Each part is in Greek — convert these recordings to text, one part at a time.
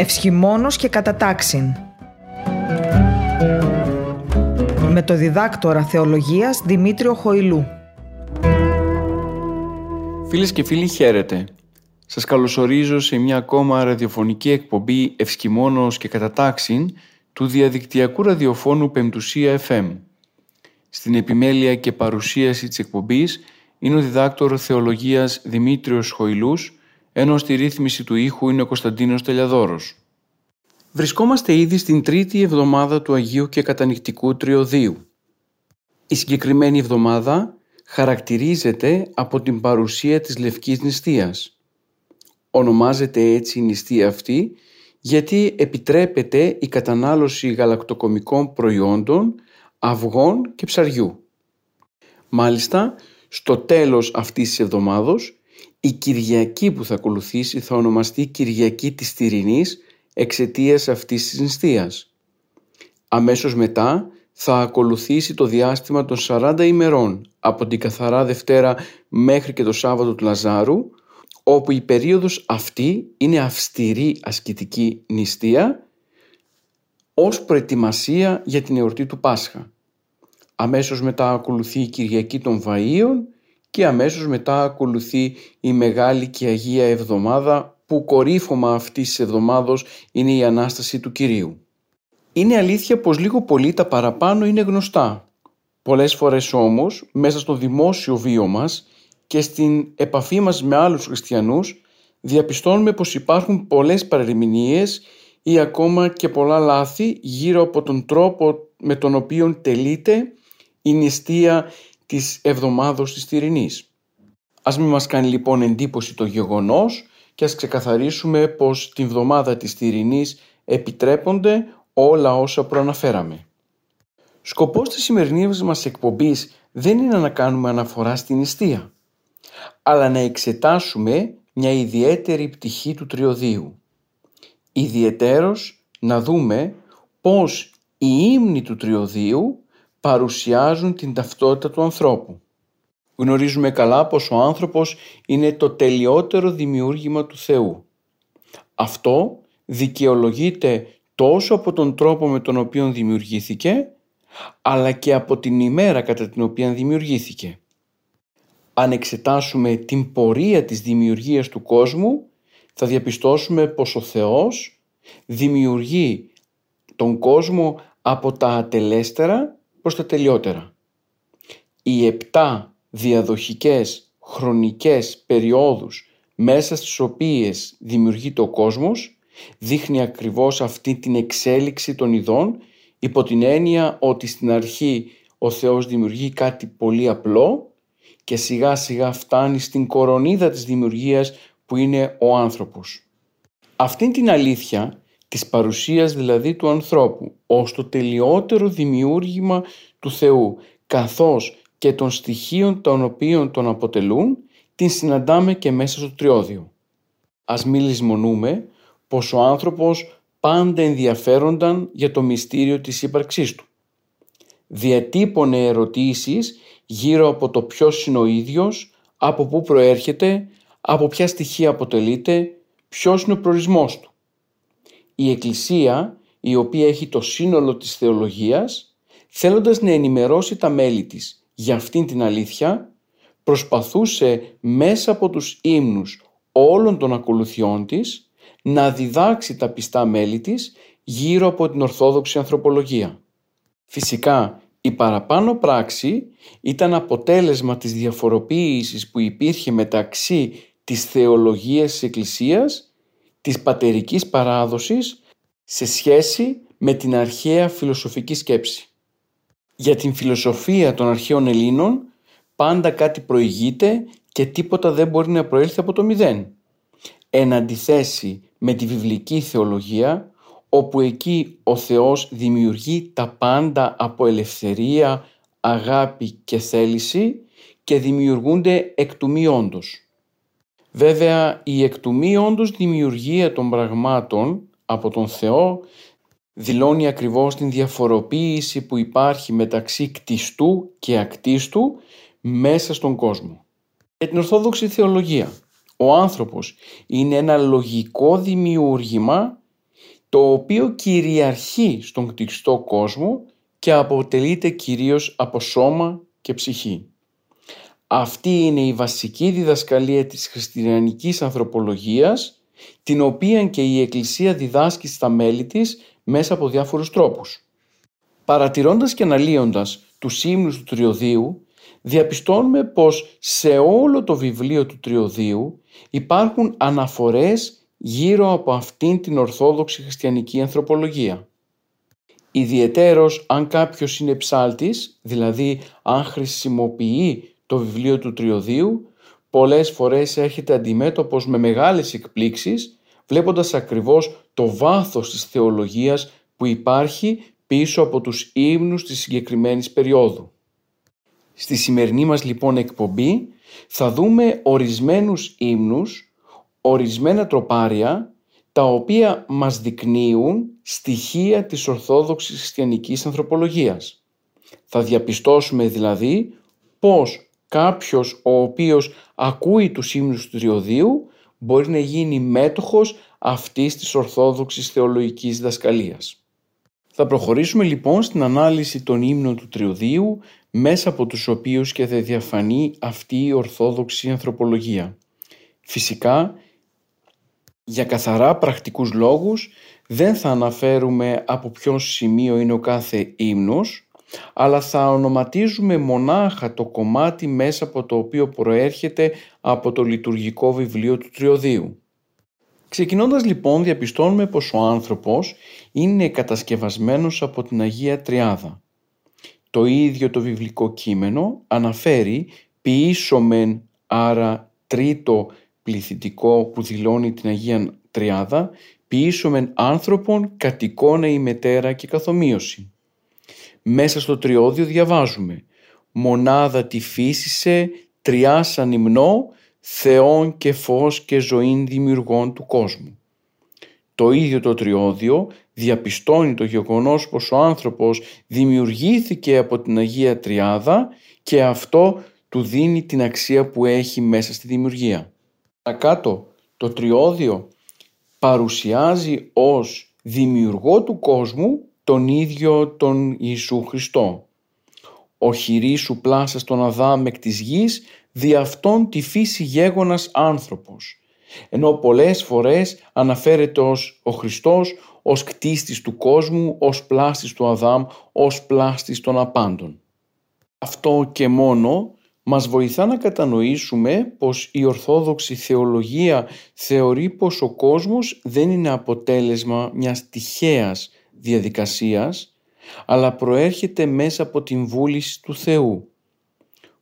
Ευσχημόνος και κατατάξιν. Με το διδάκτορα θεολογίας Δημήτριο Χοηλού. Φίλες και φίλοι χαίρετε. Σας καλωσορίζω σε μια ακόμα ραδιοφωνική εκπομπή Ευσκημόνος και Κατατάξιν του διαδικτυακού ραδιοφώνου Πεμπτουσία FM. Στην επιμέλεια και παρουσίαση της εκπομπής είναι ο διδάκτορο θεολογίας Δημήτριος Χοηλούς, ενώ στη ρύθμιση του ήχου είναι ο Κωνσταντίνος Τελιαδόρος. Βρισκόμαστε ήδη στην τρίτη εβδομάδα του Αγίου και Κατανικτικού Τριωδίου. Η συγκεκριμένη εβδομάδα χαρακτηρίζεται από την παρουσία της Λευκής Νηστείας. Ονομάζεται έτσι η νηστεία αυτή γιατί επιτρέπεται η κατανάλωση γαλακτοκομικών προϊόντων, αυγών και ψαριού. Μάλιστα, στο τέλος αυτής της εβδομάδος, η Κυριακή που θα ακολουθήσει θα ονομαστεί Κυριακή της Τυρινής εξαιτίας αυτής της νηστείας. Αμέσως μετά θα ακολουθήσει το διάστημα των 40 ημερών από την Καθαρά Δευτέρα μέχρι και το Σάββατο του Λαζάρου όπου η περίοδος αυτή είναι αυστηρή ασκητική νηστεία ως προετοιμασία για την εορτή του Πάσχα. Αμέσως μετά ακολουθεί η Κυριακή των Βαΐων και αμέσως μετά ακολουθεί η Μεγάλη και Αγία Εβδομάδα που κορύφωμα αυτής της εβδομάδος είναι η Ανάσταση του Κυρίου. Είναι αλήθεια πως λίγο πολύ τα παραπάνω είναι γνωστά. Πολλές φορές όμως μέσα στο δημόσιο βίο μας και στην επαφή μας με άλλους χριστιανούς διαπιστώνουμε πως υπάρχουν πολλές παρερμηνίες ή ακόμα και πολλά λάθη γύρω από τον τρόπο με τον οποίο τελείται η νηστεία της εβδομάδος της Τυρινής. Ας μην μας κάνει λοιπόν εντύπωση το γεγονός και ας ξεκαθαρίσουμε πως την βδομάδα της Τυρινής επιτρέπονται όλα όσα προαναφέραμε. Σκοπός της σημερινής μας εκπομπής δεν είναι να κάνουμε αναφορά στην νηστεία, αλλά να εξετάσουμε μια ιδιαίτερη πτυχή του τριωδίου. Ιδιαιτέρως να δούμε πώς οι ύμνοι του τριωδίου παρουσιάζουν την ταυτότητα του ανθρώπου. Γνωρίζουμε καλά πως ο άνθρωπος είναι το τελειότερο δημιούργημα του Θεού. Αυτό δικαιολογείται τόσο από τον τρόπο με τον οποίο δημιουργήθηκε, αλλά και από την ημέρα κατά την οποία δημιουργήθηκε. Αν εξετάσουμε την πορεία της δημιουργίας του κόσμου, θα διαπιστώσουμε πως ο Θεός δημιουργεί τον κόσμο από τα ατελέστερα προς τα τελειότερα. Οι επτά διαδοχικές χρονικές περιόδους μέσα στις οποίες δημιουργείται ο κόσμος δείχνει ακριβώς αυτή την εξέλιξη των ειδών υπό την έννοια ότι στην αρχή ο Θεός δημιουργεί κάτι πολύ απλό και σιγά σιγά φτάνει στην κορονίδα της δημιουργίας που είναι ο άνθρωπος. Αυτή την αλήθεια της παρουσίας δηλαδή του ανθρώπου ως το τελειότερο δημιούργημα του Θεού καθώς και των στοιχείων των οποίων τον αποτελούν την συναντάμε και μέσα στο τριώδιο. Ας μην λησμονούμε πως ο άνθρωπος πάντα ενδιαφέρονταν για το μυστήριο της ύπαρξής του. Διατύπωνε ερωτήσεις γύρω από το ποιος είναι ο ίδιος, από πού προέρχεται, από ποια στοιχεία αποτελείται, ποιος είναι ο προορισμός του. Η Εκκλησία, η οποία έχει το σύνολο της θεολογίας, θέλοντας να ενημερώσει τα μέλη της για αυτήν την αλήθεια, προσπαθούσε μέσα από τους ύμνους όλων των ακολουθιών της να διδάξει τα πιστά μέλη της γύρω από την Ορθόδοξη Ανθρωπολογία. Φυσικά, η παραπάνω πράξη ήταν αποτέλεσμα της διαφοροποίησης που υπήρχε μεταξύ της θεολογίας της Εκκλησίας, της πατερικής παράδοσης σε σχέση με την αρχαία φιλοσοφική σκέψη. Για την φιλοσοφία των αρχαίων Ελλήνων πάντα κάτι προηγείται και τίποτα δεν μπορεί να προέλθει από το μηδέν. Εν αντιθέσει με τη βιβλική θεολογία όπου εκεί ο Θεός δημιουργεί τα πάντα από ελευθερία, αγάπη και θέληση και δημιουργούνται εκ του μη όντως. Βέβαια η εκ του μη όντως δημιουργία των πραγμάτων από τον Θεό δηλώνει ακριβώς την διαφοροποίηση που υπάρχει μεταξύ κτιστού και ακτίστου μέσα στον κόσμο. Για την Ορθόδοξη Θεολογία, ο άνθρωπος είναι ένα λογικό δημιούργημα το οποίο κυριαρχεί στον κτιστό κόσμο και αποτελείται κυρίως από σώμα και ψυχή. Αυτή είναι η βασική διδασκαλία της χριστιανικής ανθρωπολογίας, την οποία και η Εκκλησία διδάσκει στα μέλη της μέσα από διάφορους τρόπους. Παρατηρώντας και αναλύοντας τους ύμνους του Τριωδίου, διαπιστώνουμε πως σε όλο το βιβλίο του Τριωδίου υπάρχουν αναφορές γύρω από αυτήν την ορθόδοξη χριστιανική ανθρωπολογία. Ιδιαιτέρως αν κάποιος είναι ψάλτης, δηλαδή αν χρησιμοποιεί το βιβλίο του Τριωδίου, πολλές φορές έρχεται αντιμέτωπος με μεγάλες εκπλήξεις, βλέποντας ακριβώς το βάθος της θεολογίας που υπάρχει πίσω από τους ύμνους της συγκεκριμένης περίοδου. Στη σημερινή μας λοιπόν εκπομπή θα δούμε ορισμένους ύμνους, ορισμένα τροπάρια, τα οποία μας δεικνύουν στοιχεία της Ορθόδοξης Χριστιανικής Ανθρωπολογίας. Θα διαπιστώσουμε δηλαδή πώς κάποιος ο οποίος ακούει τους ύμνους του Τριωδίου μπορεί να γίνει μέτοχος αυτής της Ορθόδοξης Θεολογικής Δασκαλίας. Θα προχωρήσουμε λοιπόν στην ανάλυση των ύμνων του Τριωδίου μέσα από τους οποίους και θα διαφανεί αυτή η Ορθόδοξη Ανθρωπολογία. Φυσικά, για καθαρά πρακτικούς λόγους δεν θα αναφέρουμε από ποιο σημείο είναι ο κάθε ύμνος, αλλά θα ονοματίζουμε μονάχα το κομμάτι μέσα από το οποίο προέρχεται από το λειτουργικό βιβλίο του Τριωδίου. Ξεκινώντας λοιπόν διαπιστώνουμε πως ο άνθρωπος είναι κατασκευασμένος από την Αγία Τριάδα. Το ίδιο το βιβλικό κείμενο αναφέρει ποιήσομεν άρα τρίτο πληθυντικό που δηλώνει την Αγία Τριάδα ποιήσομεν άνθρωπον κατ' εικόνα η μετέρα και καθομοίωση. Μέσα στο τριώδιο διαβάζουμε «Μονάδα τη φύσισε, τριάς ανυμνώ, Θεόν και φως και ζωήν δημιουργών του κόσμου». Το ίδιο το τριώδιο διαπιστώνει το γεγονός πως ο άνθρωπος δημιουργήθηκε από την Αγία Τριάδα και αυτό του δίνει την αξία που έχει μέσα στη δημιουργία. Ακάτω, το τριώδιο παρουσιάζει ως δημιουργό του κόσμου τον ίδιο τον Ιησού Χριστό. Ο χειρή σου πλάσα στον Αδάμ εκ της γης, δι' αυτόν τη φύση γέγονας άνθρωπος. Ενώ πολλές φορές αναφέρεται ως ο Χριστός ως κτίστης του κόσμου, ως πλάστης του Αδάμ, ως πλάστης των απάντων. Αυτό και μόνο μας βοηθά να κατανοήσουμε πως η Ορθόδοξη Θεολογία θεωρεί πως ο κόσμος δεν είναι αποτέλεσμα μιας τυχαίας διαδικασίας, αλλά προέρχεται μέσα από την βούληση του Θεού.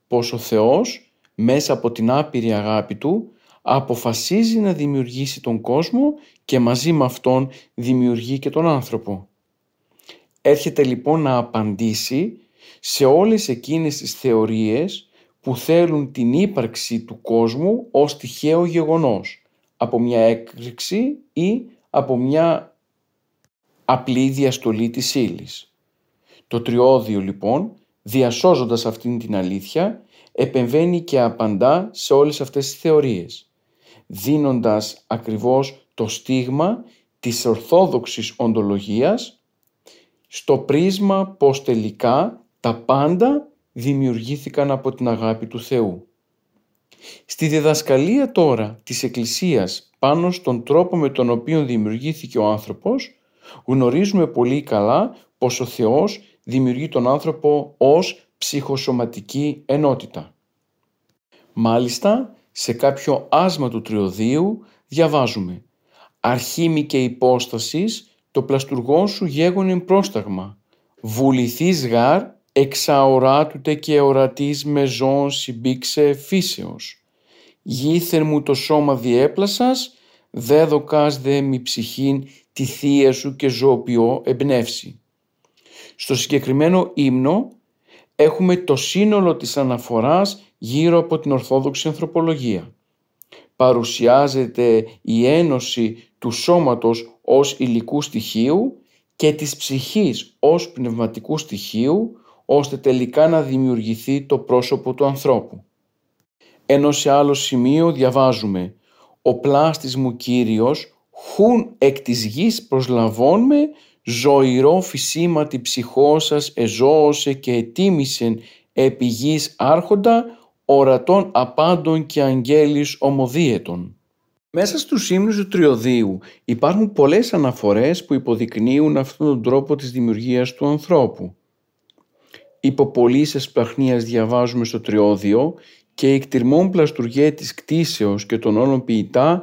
Πως ο Θεός, μέσα από την άπειρη αγάπη Του, αποφασίζει να δημιουργήσει τον κόσμο και μαζί με αυτόν δημιουργεί και τον άνθρωπο. Έρχεται λοιπόν να απαντήσει σε όλες εκείνες τις θεωρίες που θέλουν την ύπαρξη του κόσμου ως τυχαίο γεγονός από μια έκρηξη ή από μια απλή διαστολή της ύλης. Το τριώδιο λοιπόν, διασώζοντας αυτήν την αλήθεια, επεμβαίνει και απαντά σε όλες αυτές τις θεωρίες, δίνοντας ακριβώς το στίγμα της ορθόδοξης οντολογίας στο πρίσμα πως τελικά τα πάντα δημιουργήθηκαν από την αγάπη του Θεού. Στη διδασκαλία τώρα της Εκκλησίας πάνω στον τρόπο με τον οποίο δημιουργήθηκε ο άνθρωπος γνωρίζουμε πολύ καλά πως ο Θεός δημιουργεί τον άνθρωπο ως ψυχοσωματική ενότητα. Μάλιστα, σε κάποιο άσμα του τριωδίου διαβάζουμε «Αρχήμη και υπόστασης το πλαστουργό σου γέγονεν πρόσταγμα, βουληθείς γάρ εξαοράτουτε και ορατής με ζώων συμπήξε φύσεως. Γήθεν μου το σώμα διέπλασας, δέδοκας δε μη ψυχήν τη θεία σου και ζωοποιώ εμπνεύσει. Στο συγκεκριμένο ύμνο έχουμε το σύνολο της αναφοράς γύρω από την Ορθόδοξη Ανθρωπολογία. Παρουσιάζεται η ένωση του σώματος ως υλικού στοιχείου και της ψυχής ως πνευματικού στοιχείου, ώστε τελικά να δημιουργηθεί το πρόσωπο του ανθρώπου. Ενώ σε άλλο σημείο διαβάζουμε «Ο πλάστης μου Κύριος χουν εκ της γης προσλαβών με, ζωηρό φυσίματι ψυχό σας εζώωσε και ετίμησεν επί γης άρχοντα, ορατών απάντων και αγγέλης ομοδίαιτων. Μέσα στους ύμνους του Τριωδίου υπάρχουν πολλές αναφορές που υποδεικνύουν αυτόν τον τρόπο της δημιουργίας του ανθρώπου. Υπό πολλής πλαχνίας διαβάζουμε στο Τριώδιο και εκτιρμών πλαστουργέ της κτίσεως και των όλων ποιητά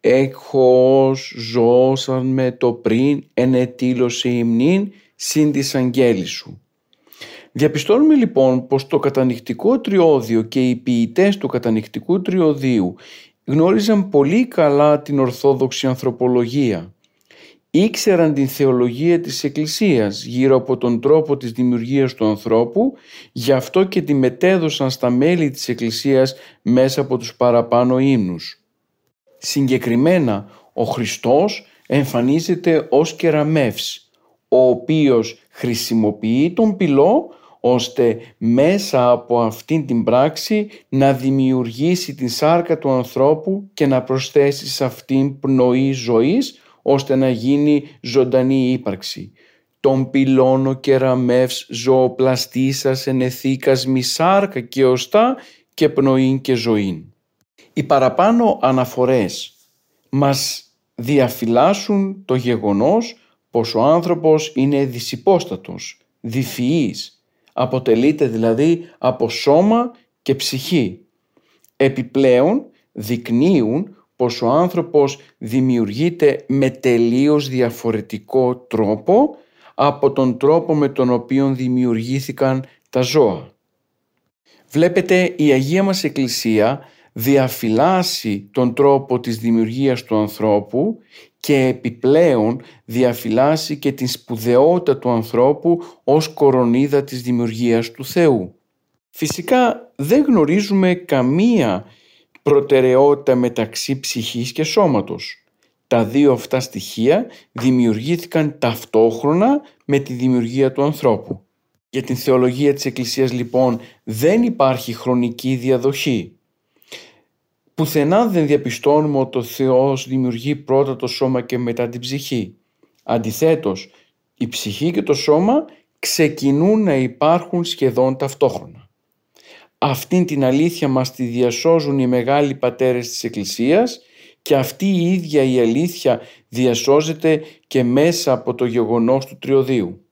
έχος ζώσαν με το πριν ενετήλωσε υμνήν συν της αγγέλης σου. Διαπιστώνουμε λοιπόν πως το κατανυχτικό τριώδιο και οι ποιητές του κατανυχτικού τριωδίου γνώριζαν πολύ καλά την ορθόδοξη ανθρωπολογία. Ήξεραν την θεολογία της Εκκλησίας γύρω από τον τρόπο της δημιουργίας του ανθρώπου, γι' αυτό και τη μετέδωσαν στα μέλη της Εκκλησίας μέσα από τους παραπάνω ύμνους. Συγκεκριμένα, ο Χριστός εμφανίζεται ως κεραμεύς, ο οποίος χρησιμοποιεί τον πυλό ώστε μέσα από αυτήν την πράξη να δημιουργήσει την σάρκα του ανθρώπου και να προσθέσει σε αυτήν πνοή ζωής ώστε να γίνει ζωντανή ύπαρξη. Τον πυλώνο κεραμεύς ζωοπλαστήσας ενεθήκας μη σάρκα και οστά και πνοήν και ζωήν. Οι παραπάνω αναφορές μας διαφυλάσσουν το γεγονός πως ο άνθρωπος είναι δυσυπόστατος, διφυής, αποτελείται δηλαδή από σώμα και ψυχή. Επιπλέον δεικνύουν πως ο άνθρωπος δημιουργείται με τελείως διαφορετικό τρόπο από τον τρόπο με τον οποίο δημιουργήθηκαν τα ζώα. Βλέπετε η Αγία μας Εκκλησία διαφυλάσσει τον τρόπο της δημιουργίας του ανθρώπου και επιπλέον διαφυλάσσει και την σπουδαιότητα του ανθρώπου ως κορονίδα της δημιουργίας του Θεού. Φυσικά δεν γνωρίζουμε καμία προτεραιότητα μεταξύ ψυχής και σώματος. Τα δύο αυτά στοιχεία δημιουργήθηκαν ταυτόχρονα με τη δημιουργία του ανθρώπου. Για την θεολογία της Εκκλησίας λοιπόν δεν υπάρχει χρονική διαδοχή. Πουθενά δεν διαπιστώνουμε ότι ο Θεός δημιουργεί πρώτα το σώμα και μετά την ψυχή. Αντιθέτως, η ψυχή και το σώμα ξεκινούν να υπάρχουν σχεδόν ταυτόχρονα. Αυτήν την αλήθεια μας τη διασώζουν οι μεγάλοι πατέρες της Εκκλησίας και αυτή η ίδια η αλήθεια διασώζεται και μέσα από το γεγονός του τριωδίου.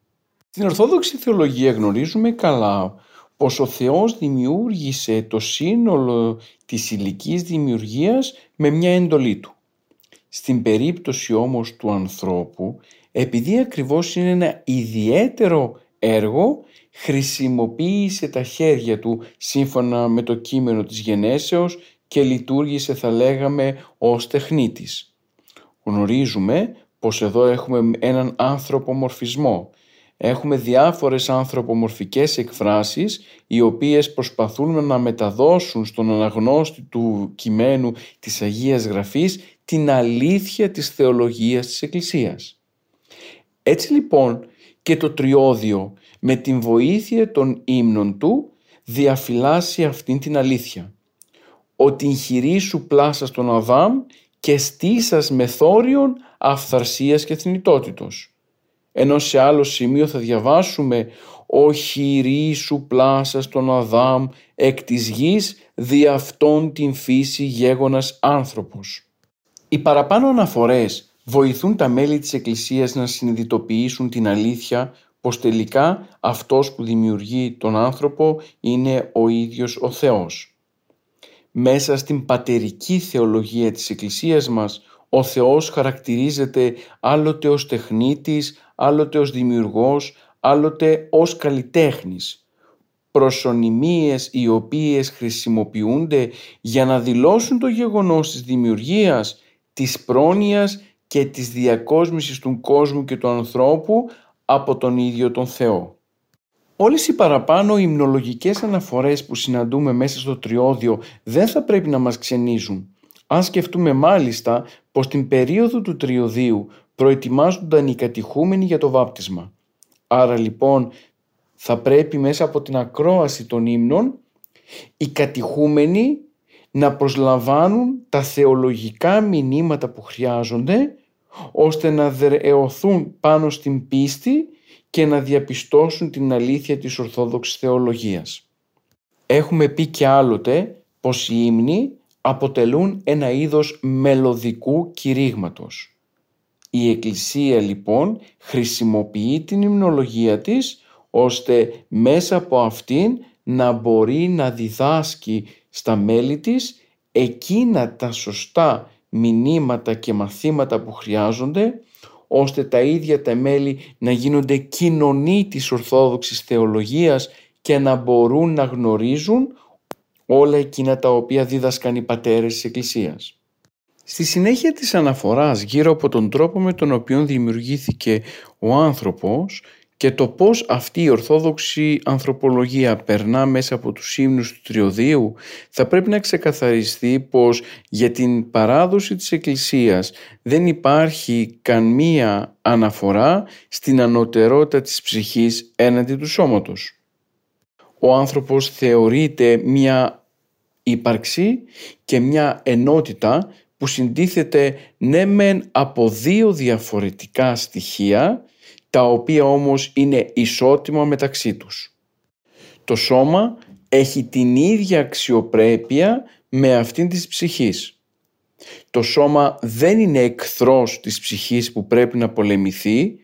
Στην Ορθόδοξη Θεολογία γνωρίζουμε καλά πως ο Θεός δημιούργησε το σύνολο της υλικής δημιουργίας με μια εντολή του. Στην περίπτωση όμως του ανθρώπου, επειδή ακριβώς είναι ένα ιδιαίτερο έργο, χρησιμοποίησε τα χέρια του σύμφωνα με το κείμενο της γενέσεως και λειτουργήσε θα λέγαμε ως τεχνίτης. Γνωρίζουμε πως εδώ έχουμε έναν ανθρωπομορφισμό έχουμε διάφορες ανθρωπομορφικές εκφράσεις οι οποίες προσπαθούν να μεταδώσουν στον αναγνώστη του κειμένου της Αγίας Γραφής την αλήθεια της θεολογίας της Εκκλησίας. Έτσι λοιπόν και το τριώδιο με την βοήθεια των ύμνων του διαφυλάσσει αυτήν την αλήθεια. Ότι χειρή σου πλάσα στον Αδάμ και στήσας μεθόριον αυθαρσίας και θνητότητος ενώ σε άλλο σημείο θα διαβάσουμε «Ο χειρή σου πλάσα στον Αδάμ εκ της γης δι' αυτόν την φύση γέγονας άνθρωπος». Οι παραπάνω αναφορές βοηθούν τα μέλη της Εκκλησίας να συνειδητοποιήσουν την αλήθεια πως τελικά αυτός που δημιουργεί τον άνθρωπο είναι ο ίδιος ο Θεός. Μέσα στην πατερική θεολογία της Εκκλησίας μας ο Θεός χαρακτηρίζεται άλλοτε ως τεχνίτης, άλλοτε ως δημιουργός, άλλοτε ως καλλιτέχνης. Προσωνυμίες οι οποίες χρησιμοποιούνται για να δηλώσουν το γεγονός της δημιουργίας, της πρόνοιας και της διακόσμησης του κόσμου και του ανθρώπου από τον ίδιο τον Θεό. Όλες οι παραπάνω υμνολογικές αναφορές που συναντούμε μέσα στο τριώδιο δεν θα πρέπει να μας ξενίζουν. Αν σκεφτούμε μάλιστα πως την περίοδο του τριωδίου προετοιμάζονταν οι κατηχούμενοι για το βάπτισμα. Άρα λοιπόν θα πρέπει μέσα από την ακρόαση των ύμνων οι κατηχούμενοι να προσλαμβάνουν τα θεολογικά μηνύματα που χρειάζονται ώστε να δρεωθούν πάνω στην πίστη και να διαπιστώσουν την αλήθεια της Ορθόδοξης Θεολογίας. Έχουμε πει και άλλοτε πως οι ύμνοι αποτελούν ένα είδος μελωδικού κηρύγματος. Η Εκκλησία λοιπόν χρησιμοποιεί την υμνολογία της ώστε μέσα από αυτήν να μπορεί να διδάσκει στα μέλη της εκείνα τα σωστά μηνύματα και μαθήματα που χρειάζονται ώστε τα ίδια τα μέλη να γίνονται κοινωνοί της Ορθόδοξης Θεολογίας και να μπορούν να γνωρίζουν όλα εκείνα τα οποία δίδασκαν οι πατέρες της Εκκλησίας. Στη συνέχεια της αναφοράς γύρω από τον τρόπο με τον οποίο δημιουργήθηκε ο άνθρωπος και το πώς αυτή η ορθόδοξη ανθρωπολογία περνά μέσα από τους ύμνους του Τριωδίου θα πρέπει να ξεκαθαριστεί πως για την παράδοση της Εκκλησίας δεν υπάρχει καμία αναφορά στην ανωτερότητα της ψυχής έναντι του σώματος. Ο άνθρωπος θεωρείται μια ύπαρξη και μια ενότητα που συντίθεται ναι μεν από δύο διαφορετικά στοιχεία τα οποία όμως είναι ισότιμα μεταξύ τους. Το σώμα έχει την ίδια αξιοπρέπεια με αυτήν της ψυχής. Το σώμα δεν είναι εχθρός της ψυχής που πρέπει να πολεμηθεί,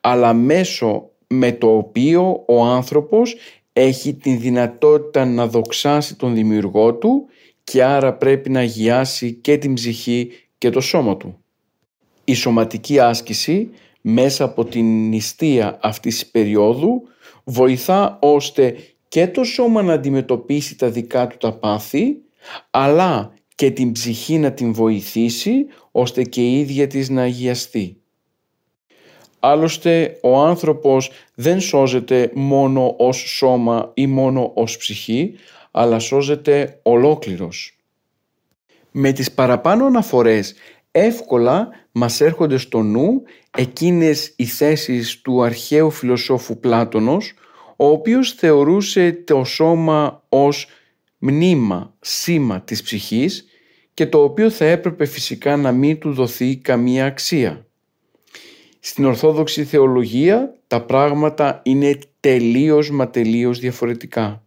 αλλά μέσω με το οποίο ο άνθρωπος έχει την δυνατότητα να δοξάσει τον δημιουργό του και άρα πρέπει να αγιάσει και την ψυχή και το σώμα του. Η σωματική άσκηση μέσα από την νηστεία αυτής της περίοδου βοηθά ώστε και το σώμα να αντιμετωπίσει τα δικά του τα πάθη αλλά και την ψυχή να την βοηθήσει ώστε και η ίδια της να αγιαστεί. Άλλωστε ο άνθρωπος δεν σώζεται μόνο ως σώμα ή μόνο ως ψυχή αλλά σώζεται ολόκληρος. Με τις παραπάνω αναφορές εύκολα μας έρχονται στο νου εκείνες οι θέσεις του αρχαίου φιλοσόφου Πλάτωνος, ο οποίος θεωρούσε το σώμα ως μνήμα, σήμα της ψυχής και το οποίο θα έπρεπε φυσικά να μην του δοθεί καμία αξία. Στην Ορθόδοξη Θεολογία τα πράγματα είναι τελείως μα τελείως διαφορετικά.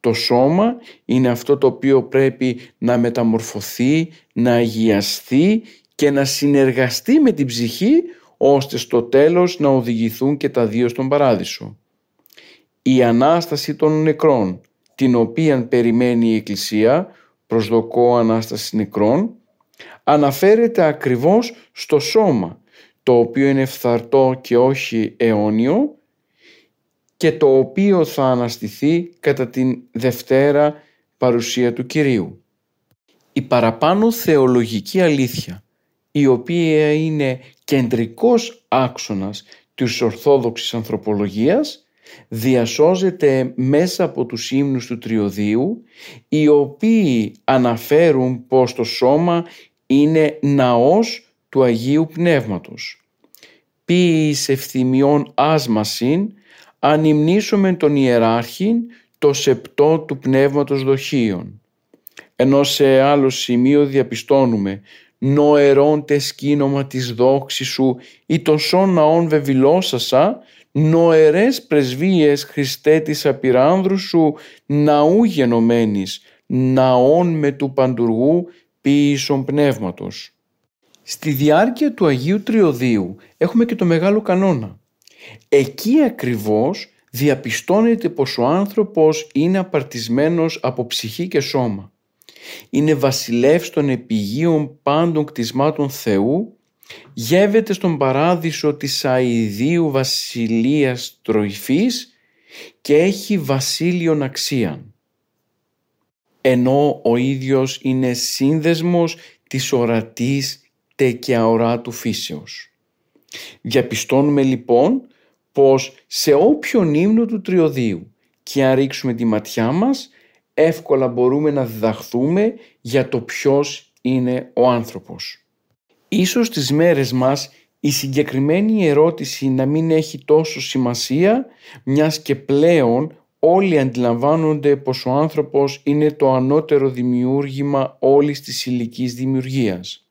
Το σώμα είναι αυτό το οποίο πρέπει να μεταμορφωθεί, να αγιαστεί και να συνεργαστεί με την ψυχή ώστε στο τέλος να οδηγηθούν και τα δύο στον παράδεισο. Η Ανάσταση των νεκρών, την οποία περιμένει η Εκκλησία, προσδοκώ Ανάσταση νεκρών, αναφέρεται ακριβώς στο σώμα, το οποίο είναι φθαρτό και όχι αιώνιο και το οποίο θα αναστηθεί κατά την Δευτέρα παρουσία του Κυρίου. Η παραπάνω θεολογική αλήθεια, η οποία είναι κεντρικός άξονας της Ορθόδοξης Ανθρωπολογίας, διασώζεται μέσα από τους ύμνους του Τριωδίου, οι οποίοι αναφέρουν πως το σώμα είναι ναός του Αγίου Πνεύματος. Ποιης ευθυμιών άσμασιν ανυμνήσουμε τον ιεράρχην το σεπτό του πνεύματος δοχείων. Ενώ σε άλλο σημείο διαπιστώνουμε νοερών τε σκήνομα της δόξης σου ή το σών ναών βεβηλώσασα νοερές πρεσβείες Χριστέ της απειράνδρου σου ναού γενομένης ναών με του παντουργού ποιησον πνεύματος. Στη διάρκεια του Αγίου Τριωδίου έχουμε και το μεγάλο κανόνα Εκεί ακριβώς διαπιστώνεται πως ο άνθρωπος είναι απαρτισμένος από ψυχή και σώμα. Είναι βασιλεύς των επιγείων πάντων κτισμάτων Θεού, γεύεται στον παράδεισο της αηδίου βασιλείας τροϊφής και έχει βασίλειον αξίαν. Ενώ ο ίδιος είναι σύνδεσμος της ορατής τε και αοράτου φύσεως. Διαπιστώνουμε λοιπόν πως σε όποιον ύμνο του τριωδίου και αν ρίξουμε τη ματιά μας εύκολα μπορούμε να διδαχθούμε για το ποιος είναι ο άνθρωπος. Ίσως τις μέρες μας η συγκεκριμένη ερώτηση να μην έχει τόσο σημασία μιας και πλέον όλοι αντιλαμβάνονται πως ο άνθρωπος είναι το ανώτερο δημιούργημα όλης της ηλικής δημιουργίας.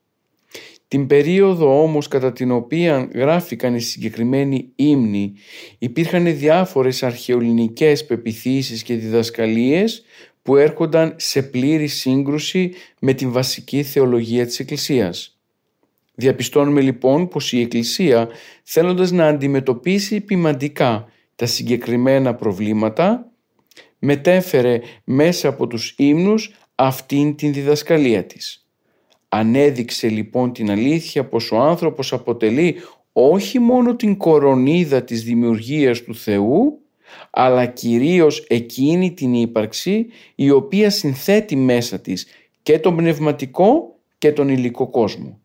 Την περίοδο όμως κατά την οποία γράφηκαν οι συγκεκριμένοι ύμνοι υπήρχαν διάφορες αρχαιολινικές πεπιθήσεις και διδασκαλίες που έρχονταν σε πλήρη σύγκρουση με την βασική θεολογία της Εκκλησίας. Διαπιστώνουμε λοιπόν πως η Εκκλησία θέλοντας να αντιμετωπίσει ποιμαντικά τα συγκεκριμένα προβλήματα μετέφερε μέσα από τους ύμνους αυτήν την διδασκαλία της. Ανέδειξε λοιπόν την αλήθεια πως ο άνθρωπος αποτελεί όχι μόνο την κορονίδα της δημιουργίας του Θεού, αλλά κυρίως εκείνη την ύπαρξη η οποία συνθέτει μέσα της και τον πνευματικό και τον υλικό κόσμο.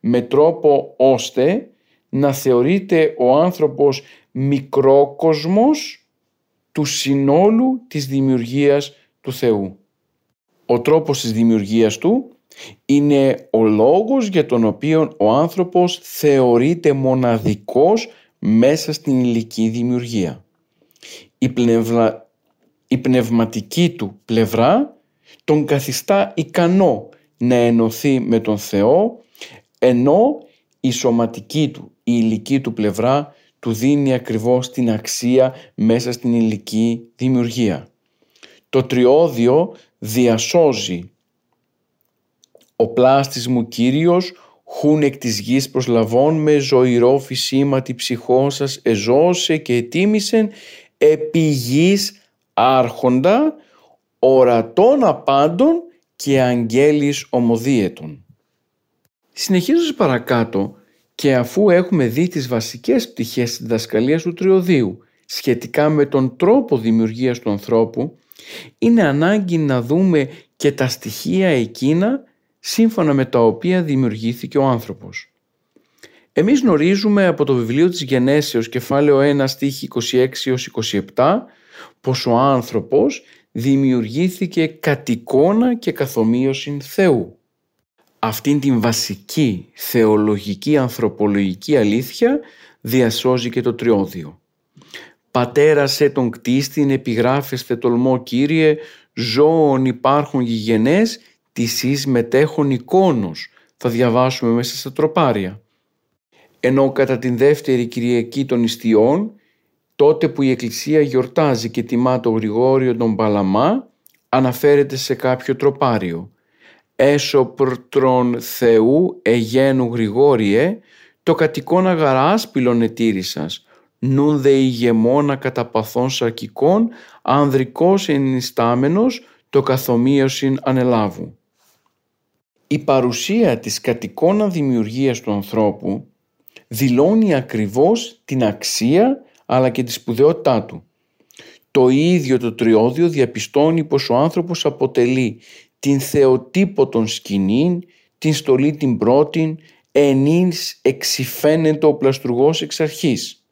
Με τρόπο ώστε να θεωρείται ο άνθρωπος μικρόκοσμος του συνόλου της δημιουργίας του Θεού. Ο τρόπος της δημιουργίας του είναι ο λόγος για τον οποίο ο άνθρωπος θεωρείται μοναδικός μέσα στην υλική δημιουργία. Η, η πνευματική του πλευρά τον καθιστά ικανό να ενωθεί με τον Θεό ενώ η σωματική του, η υλική του πλευρά του δίνει ακριβώς την αξία μέσα στην υλική δημιουργία. Το τριώδιο διασώζει ο πλάστης μου Κύριος, χούν εκ της γης προσλαβών με ζωηρό φυσίματι ψυχό σας εζώσε και ετίμησεν επί γης άρχοντα, ορατών απάντων και αγγέλης ομοδίαιτων. Συνεχίζοντας παρακάτω και αφού έχουμε δει τις βασικές πτυχές της διδασκαλίας του τριωδίου σχετικά με τον τρόπο δημιουργίας του ανθρώπου, είναι ανάγκη να δούμε και τα στοιχεία εκείνα σύμφωνα με τα οποία δημιουργήθηκε ο άνθρωπος. Εμείς γνωρίζουμε από το βιβλίο της Γενέσεως κεφάλαιο 1 στίχη 26 27 πως ο άνθρωπος δημιουργήθηκε κατ' εικόνα και καθομοίωση Θεού. Αυτήν την βασική θεολογική ανθρωπολογική αλήθεια διασώζει και το τριώδιο. «Πατέρασε τον κτίστην επιγράφεστε τολμό Κύριε, ζώων υπάρχουν γηγενές της εις μετέχων εικόνος θα διαβάσουμε μέσα στα τροπάρια. Ενώ κατά την δεύτερη Κυριακή των Ιστιών, τότε που η Εκκλησία γιορτάζει και τιμά το Γρηγόριο τον Παλαμά, αναφέρεται σε κάποιο τροπάριο. «Έσω προτρον Θεού εγένου Γρηγόριε, το κατοικόν αγαράσπηλον ετήρησας, νουν δε ηγεμόνα κατά παθών σαρκικών, ανδρικός ενιστάμενος, το καθομοίωσιν ανελάβου» η παρουσία της κατοικώνα δημιουργίας του ανθρώπου δηλώνει ακριβώς την αξία αλλά και τη σπουδαιότητά του. Το ίδιο το τριώδιο διαπιστώνει πως ο άνθρωπος αποτελεί την θεοτύπωτον σκηνήν, την στολή την πρώτην, ενής εξηφαίνεται ο πλαστουργός εξ αρχής.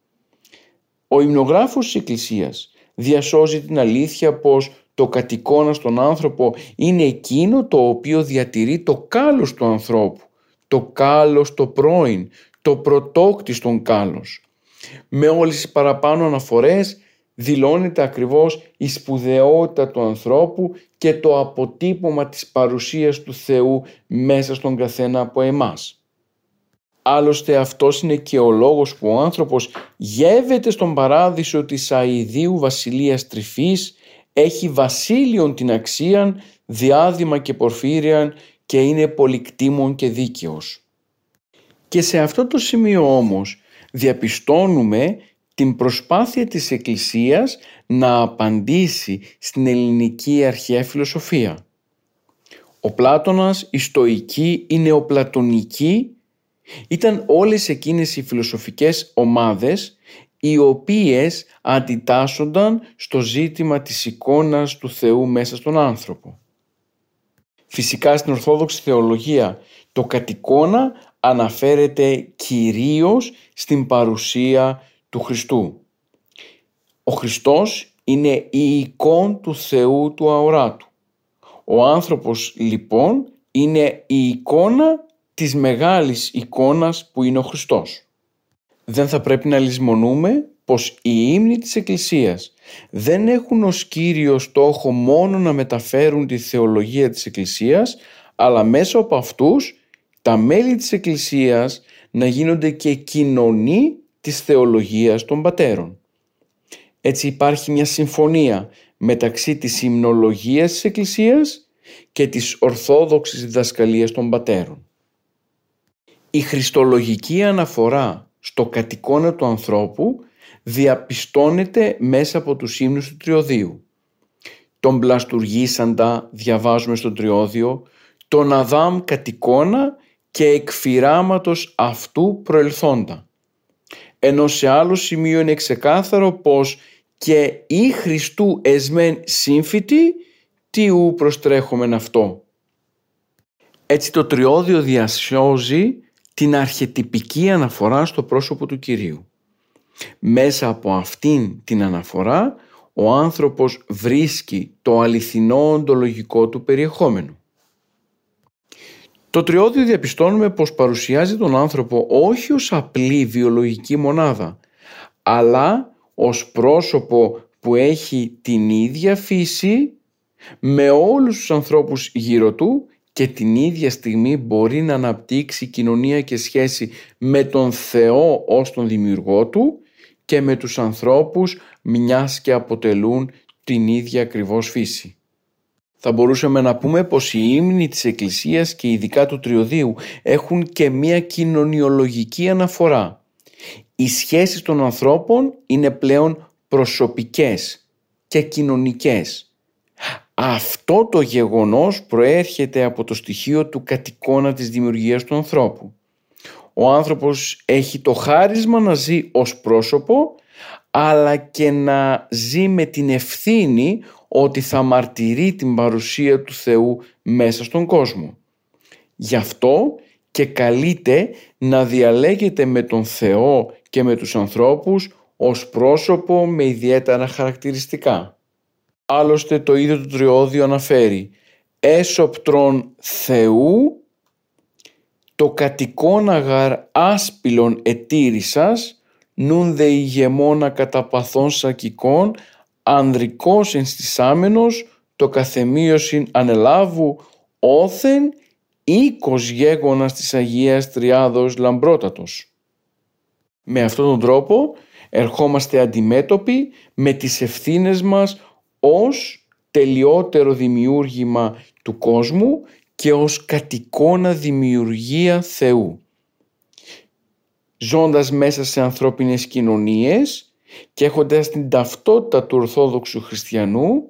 Ο υμνογράφος της Εκκλησίας διασώζει την αλήθεια πως το κατοικώνα στον άνθρωπο είναι εκείνο το οποίο διατηρεί το κάλος του ανθρώπου, το κάλος το πρώην, το πρωτόκτιστον κάλος. Με όλες τις παραπάνω αναφορές δηλώνεται ακριβώς η σπουδαιότητα του ανθρώπου και το αποτύπωμα της παρουσίας του Θεού μέσα στον καθένα από εμάς. Άλλωστε αυτός είναι και ο λόγος που ο άνθρωπος γεύεται στον παράδεισο της αηδίου βασιλείας τρυφής έχει βασίλειον την αξίαν, διάδημα και πορφύριαν και είναι πολυκτήμων και δίκαιος. Και σε αυτό το σημείο όμως διαπιστώνουμε την προσπάθεια της Εκκλησίας να απαντήσει στην ελληνική αρχαία φιλοσοφία. Ο Πλάτωνας, η Στοική, η Νεοπλατωνική ήταν όλες εκείνες οι φιλοσοφικές ομάδες οι οποίες αντιτάσσονταν στο ζήτημα της εικόνας του Θεού μέσα στον άνθρωπο. Φυσικά στην Ορθόδοξη Θεολογία το κατ' εικόνα αναφέρεται κυρίως στην παρουσία του Χριστού. Ο Χριστός είναι η εικόνα του Θεού του αοράτου. Ο άνθρωπος λοιπόν είναι η εικόνα της μεγάλης εικόνας που είναι ο Χριστός δεν θα πρέπει να λησμονούμε πως οι ύμνοι της Εκκλησίας δεν έχουν ως κύριο στόχο μόνο να μεταφέρουν τη θεολογία της Εκκλησίας, αλλά μέσα από αυτούς τα μέλη της Εκκλησίας να γίνονται και κοινωνοί της θεολογίας των πατέρων. Έτσι υπάρχει μια συμφωνία μεταξύ της υμνολογίας της Εκκλησίας και της ορθόδοξης διδασκαλίας των πατέρων. Η χριστολογική αναφορά στο κατοικόνα του ανθρώπου διαπιστώνεται μέσα από τους ύμνους του Τριωδίου. Τον πλαστουργήσαντα διαβάζουμε στο Τριώδιο, τον Αδάμ κατοικόνα και εκφυράματος αυτού προελθόντα. Ενώ σε άλλο σημείο είναι ξεκάθαρο πως και η Χριστού εσμέν σύμφυτη τι ου προστρέχομεν αυτό. Έτσι το τριώδιο διασιώζει την αρχετυπική αναφορά στο πρόσωπο του Κυρίου. Μέσα από αυτήν την αναφορά ο άνθρωπος βρίσκει το αληθινό οντολογικό του περιεχόμενο. Το τριώδιο διαπιστώνουμε πως παρουσιάζει τον άνθρωπο όχι ως απλή βιολογική μονάδα, αλλά ως πρόσωπο που έχει την ίδια φύση με όλους τους ανθρώπους γύρω του και την ίδια στιγμή μπορεί να αναπτύξει κοινωνία και σχέση με τον Θεό ως τον δημιουργό του και με τους ανθρώπους μιας και αποτελούν την ίδια ακριβώς φύση. Θα μπορούσαμε να πούμε πως οι ύμνοι της Εκκλησίας και ειδικά του Τριωδίου έχουν και μία κοινωνιολογική αναφορά. Οι σχέσεις των ανθρώπων είναι πλέον προσωπικές και κοινωνικές. Αυτό το γεγονός προέρχεται από το στοιχείο του κατοικώνα της δημιουργίας του ανθρώπου. Ο άνθρωπος έχει το χάρισμα να ζει ως πρόσωπο αλλά και να ζει με την ευθύνη ότι θα μαρτυρεί την παρουσία του Θεού μέσα στον κόσμο. Γι' αυτό και καλείται να διαλέγεται με τον Θεό και με τους ανθρώπους ως πρόσωπο με ιδιαίτερα χαρακτηριστικά. Άλλωστε το ίδιο το τριώδιο αναφέρει «Έσοπτρον Θεού το κατοικόναγαρ άσπυλον ετήρησας νουν δε ηγεμόνα καταπαθών σακικών ανδρικός ενστισάμενος το καθεμίωσιν ανελάβου όθεν οίκος γέγονας της Αγίας Τριάδος Λαμπρότατος. Με αυτόν τον τρόπο ερχόμαστε αντιμέτωποι με τις ευθύνες μας ως τελειότερο δημιούργημα του κόσμου και ως κατοικώνα δημιουργία Θεού. Ζώντας μέσα σε ανθρώπινες κοινωνίες και έχοντας την ταυτότητα του Ορθόδοξου Χριστιανού,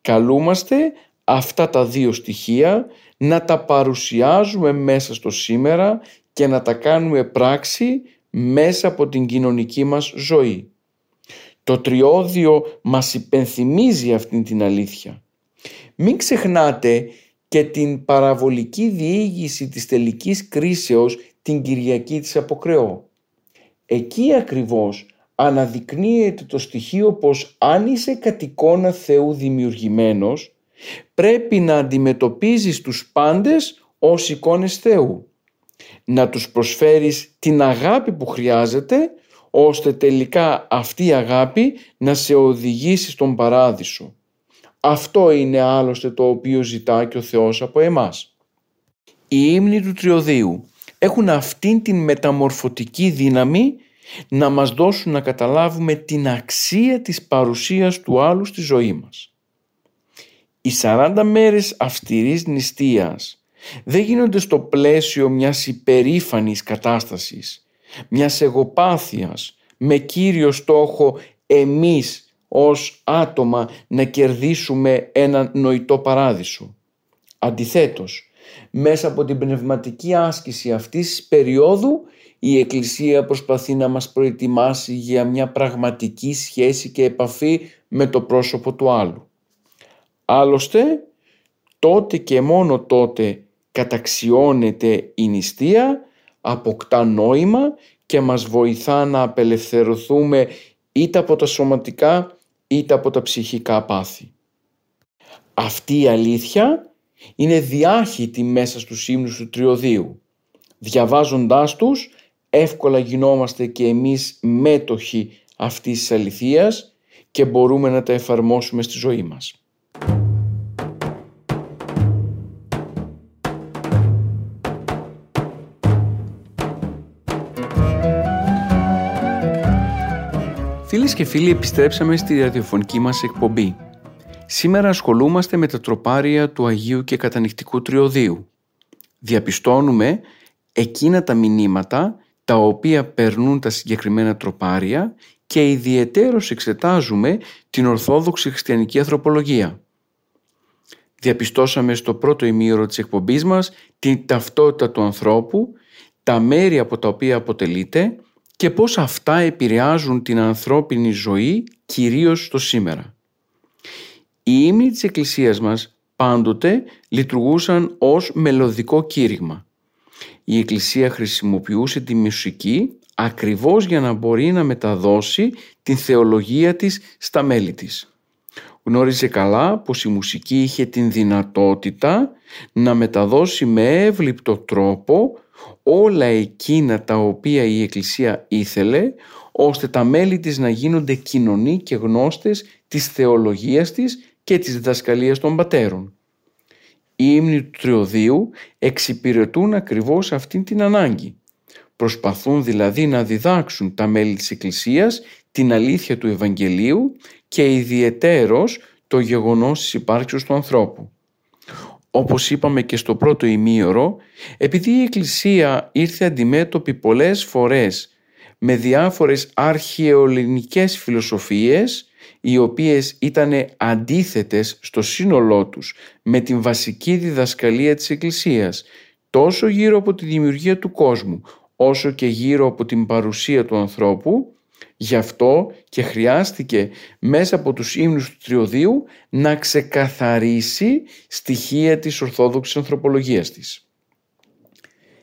καλούμαστε αυτά τα δύο στοιχεία να τα παρουσιάζουμε μέσα στο σήμερα και να τα κάνουμε πράξη μέσα από την κοινωνική μας ζωή. Το τριώδιο μας υπενθυμίζει αυτήν την αλήθεια. Μην ξεχνάτε και την παραβολική διήγηση της τελικής κρίσεως την Κυριακή της Αποκρεώ. Εκεί ακριβώς αναδεικνύεται το στοιχείο πως αν είσαι κατ' εικόνα Θεού δημιουργημένος πρέπει να αντιμετωπίζεις τους πάντες ως εικόνες Θεού. Να τους προσφέρεις την αγάπη που χρειάζεται ώστε τελικά αυτή η αγάπη να σε οδηγήσει στον παράδεισο. Αυτό είναι άλλωστε το οποίο ζητά και ο Θεός από εμάς. Οι ύμνοι του Τριωδίου έχουν αυτήν την μεταμορφωτική δύναμη να μας δώσουν να καταλάβουμε την αξία της παρουσίας του άλλου στη ζωή μας. Οι 40 μέρες αυστηρής νηστείας δεν γίνονται στο πλαίσιο μιας υπερήφανης κατάστασης, μιας εγωπάθειας, με κύριο στόχο εμείς ως άτομα να κερδίσουμε ένα νοητό παράδεισο. Αντιθέτως, μέσα από την πνευματική άσκηση αυτής της περίοδου η Εκκλησία προσπαθεί να μας προετοιμάσει για μια πραγματική σχέση και επαφή με το πρόσωπο του άλλου. Άλλωστε, τότε και μόνο τότε καταξιώνεται η νηστεία, αποκτά νόημα και μας βοηθά να απελευθερωθούμε είτε από τα σωματικά είτε από τα ψυχικά πάθη. Αυτή η αλήθεια είναι διάχυτη μέσα στους ύμνους του Τριωδίου. Διαβάζοντάς τους εύκολα γινόμαστε και εμείς μέτοχοι αυτής της αληθείας και μπορούμε να τα εφαρμόσουμε στη ζωή μας. Φίλες και φίλοι, επιστρέψαμε στη ραδιοφωνική μας εκπομπή. Σήμερα ασχολούμαστε με τα τροπάρια του Αγίου και Κατανυχτικού Τριωδίου. Διαπιστώνουμε εκείνα τα μηνύματα τα οποία περνούν τα συγκεκριμένα τροπάρια και ιδιαιτέρως εξετάζουμε την Ορθόδοξη Χριστιανική Ανθρωπολογία. Διαπιστώσαμε στο πρώτο ημίωρο της εκπομπής μας την ταυτότητα του ανθρώπου, τα μέρη από τα οποία αποτελείται και πώς αυτά επηρεάζουν την ανθρώπινη ζωή κυρίως στο σήμερα. Οι ύμνοι της Εκκλησίας μας πάντοτε λειτουργούσαν ως μελωδικό κήρυγμα. Η Εκκλησία χρησιμοποιούσε τη μουσική ακριβώς για να μπορεί να μεταδώσει την θεολογία της στα μέλη της. Γνώριζε καλά πως η μουσική είχε την δυνατότητα να μεταδώσει με εύληπτο τρόπο όλα εκείνα τα οποία η Εκκλησία ήθελε ώστε τα μέλη της να γίνονται κοινωνοί και γνώστες της θεολογίας της και της διδασκαλίας των πατέρων. Οι ύμνοι του Τριωδίου εξυπηρετούν ακριβώς αυτήν την ανάγκη. Προσπαθούν δηλαδή να διδάξουν τα μέλη της Εκκλησίας την αλήθεια του Ευαγγελίου και ιδιαιτέρως το γεγονός της υπάρξεως του ανθρώπου. Όπως είπαμε και στο πρώτο ημίωρο, επειδή η Εκκλησία ήρθε αντιμέτωπη πολλές φορές με διάφορες αρχαιοελληνικές φιλοσοφίες, οι οποίες ήταν αντίθετες στο σύνολό τους με την βασική διδασκαλία της Εκκλησίας, τόσο γύρω από τη δημιουργία του κόσμου, όσο και γύρω από την παρουσία του ανθρώπου, Γι' αυτό και χρειάστηκε μέσα από τους ύμνους του Τριωδίου να ξεκαθαρίσει στοιχεία της Ορθόδοξης Ανθρωπολογίας της.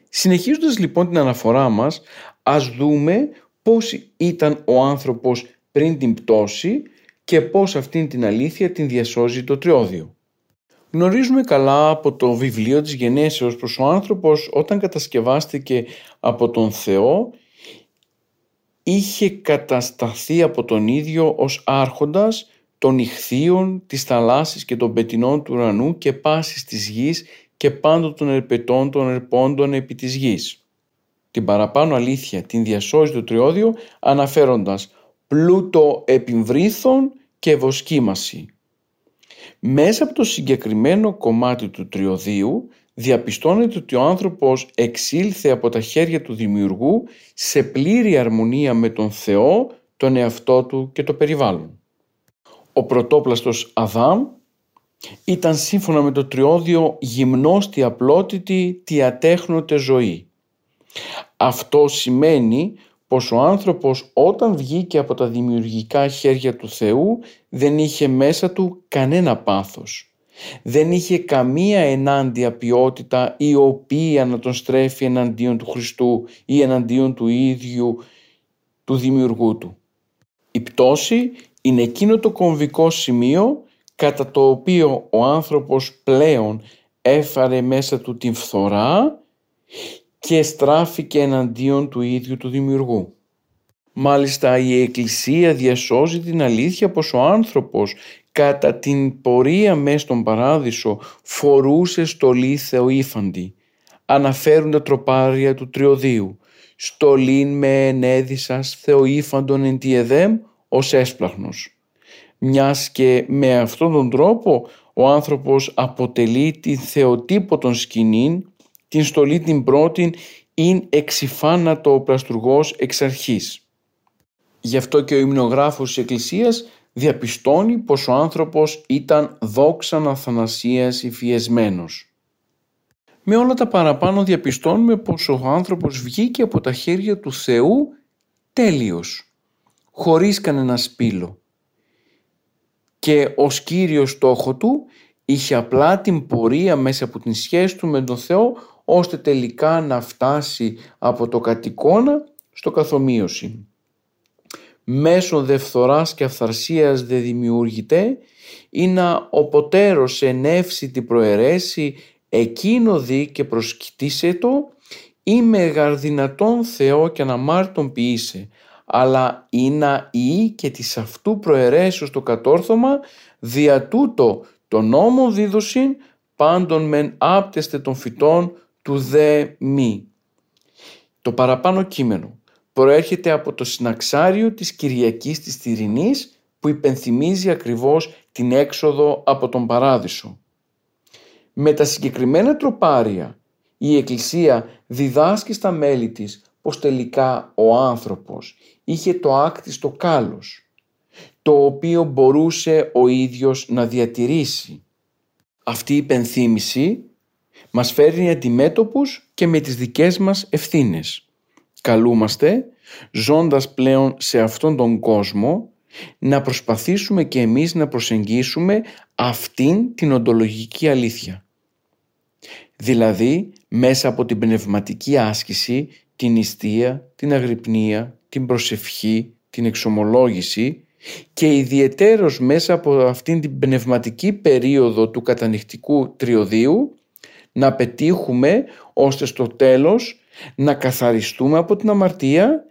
Συνεχίζοντας λοιπόν την αναφορά μας, ας δούμε πώς ήταν ο άνθρωπος πριν την πτώση και πώς αυτήν την αλήθεια την διασώζει το Τριώδιο. Γνωρίζουμε καλά από το βιβλίο της Γενέσεως πως ο άνθρωπος όταν κατασκευάστηκε από τον Θεό είχε κατασταθεί από τον ίδιο ως άρχοντας των ηχθείων, της θαλάσσης και των πετινών του ουρανού και πάσης της γης και πάντων των ερπετών των ερπόντων επί της γης. Την παραπάνω αλήθεια την διασώζει το τριώδιο αναφέροντας πλούτο επιμβρήθων και βοσκήμαση. Μέσα από το συγκεκριμένο κομμάτι του τριωδίου διαπιστώνεται ότι ο άνθρωπος εξήλθε από τα χέρια του δημιουργού σε πλήρη αρμονία με τον Θεό, τον εαυτό του και το περιβάλλον. Ο πρωτόπλαστος Αδάμ ήταν σύμφωνα με το τριώδιο γυμνός τη απλότητη τη ατέχνωτε ζωή. Αυτό σημαίνει πως ο άνθρωπος όταν βγήκε από τα δημιουργικά χέρια του Θεού δεν είχε μέσα του κανένα πάθος δεν είχε καμία ενάντια ποιότητα η οποία να τον στρέφει εναντίον του Χριστού ή εναντίον του ίδιου του δημιουργού του. Η πτώση είναι εκείνο το κομβικό σημείο κατά το οποίο ο άνθρωπος πλέον έφαρε μέσα του την φθορά και στράφηκε εναντίον του ίδιου του δημιουργού. Μάλιστα η Εκκλησία διασώζει την αλήθεια πως ο άνθρωπος κατά την πορεία μες στον παράδεισο φορούσε στολή θεοήφαντη. Αναφέρουν τα τροπάρια του τριωδίου. Στολήν με ενέδισας θεοήφαντον εν τη εδέμ ως έσπλαχνος. Μιας και με αυτόν τον τρόπο ο άνθρωπος αποτελεί την θεοτύπο σκηνήν, την στολή την πρώτην ειν εξυφάνατο ο πλαστουργός εξ αρχής. Γι' αυτό και ο υμνογράφος της Εκκλησίας διαπιστώνει πως ο άνθρωπος ήταν δόξαν αθανασίας υφιεσμένος. Με όλα τα παραπάνω διαπιστώνουμε πως ο άνθρωπος βγήκε από τα χέρια του Θεού τέλειος, χωρίς κανένα σπήλο. Και ως κύριος στόχο του είχε απλά την πορεία μέσα από την σχέση του με τον Θεό ώστε τελικά να φτάσει από το κατοικώνα στο καθομοίωση μέσω δευθοράς και αυθαρσίας δε δημιουργητέ, ή να ο ποτέρος ενεύσει την προαιρέσει εκείνο δει και προσκυτήσε το ή μεγαρδυνατόν Θεό και αναμάρτων ποιήσε, αλλά ή να ή και της αυτού προαιρέσεως το κατόρθωμα, δια τούτο το νόμο δίδωσιν πάντων μεν άπτεστε των φυτών του δε μη. Το παραπάνω κείμενο προέρχεται από το συναξάριο της Κυριακής της Τυρινής που υπενθυμίζει ακριβώς την έξοδο από τον Παράδεισο. Με τα συγκεκριμένα τροπάρια η Εκκλησία διδάσκει στα μέλη της πως τελικά ο άνθρωπος είχε το άκτιστο κάλος, το οποίο μπορούσε ο ίδιος να διατηρήσει. Αυτή η υπενθύμηση μας φέρνει αντιμέτωπους και με τις δικές μας ευθύνες. Καλούμαστε, ζώντας πλέον σε αυτόν τον κόσμο, να προσπαθήσουμε και εμείς να προσεγγίσουμε αυτήν την οντολογική αλήθεια. Δηλαδή, μέσα από την πνευματική άσκηση, την νηστεία, την αγρυπνία, την προσευχή, την εξομολόγηση και ιδιαιτέρως μέσα από αυτήν την πνευματική περίοδο του κατανυχτικού τριωδίου να πετύχουμε ώστε στο τέλος να καθαριστούμε από την αμαρτία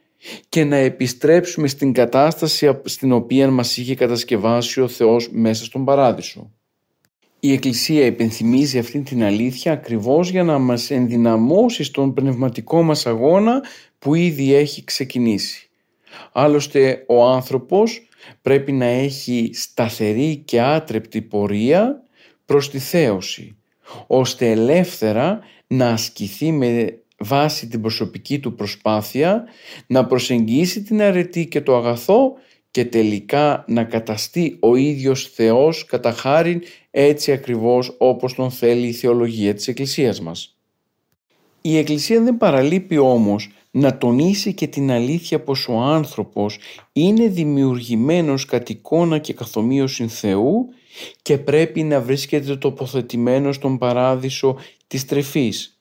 και να επιστρέψουμε στην κατάσταση στην οποία μας είχε κατασκευάσει ο Θεός μέσα στον Παράδεισο. Η Εκκλησία υπενθυμίζει αυτή την αλήθεια ακριβώς για να μας ενδυναμώσει στον πνευματικό μας αγώνα που ήδη έχει ξεκινήσει. Άλλωστε ο άνθρωπος πρέπει να έχει σταθερή και άτρεπτη πορεία προς τη θέωση, ώστε ελεύθερα να ασκηθεί με βάση την προσωπική του προσπάθεια, να προσεγγίσει την αρετή και το αγαθό και τελικά να καταστεί ο ίδιος Θεός κατά χάριν έτσι ακριβώς όπως τον θέλει η θεολογία της Εκκλησίας μας. Η Εκκλησία δεν παραλείπει όμως να τονίσει και την αλήθεια πως ο άνθρωπος είναι δημιουργημένος κατ' εικόνα και καθομοίωση Θεού και πρέπει να βρίσκεται τοποθετημένος στον παράδεισο της τρεφής.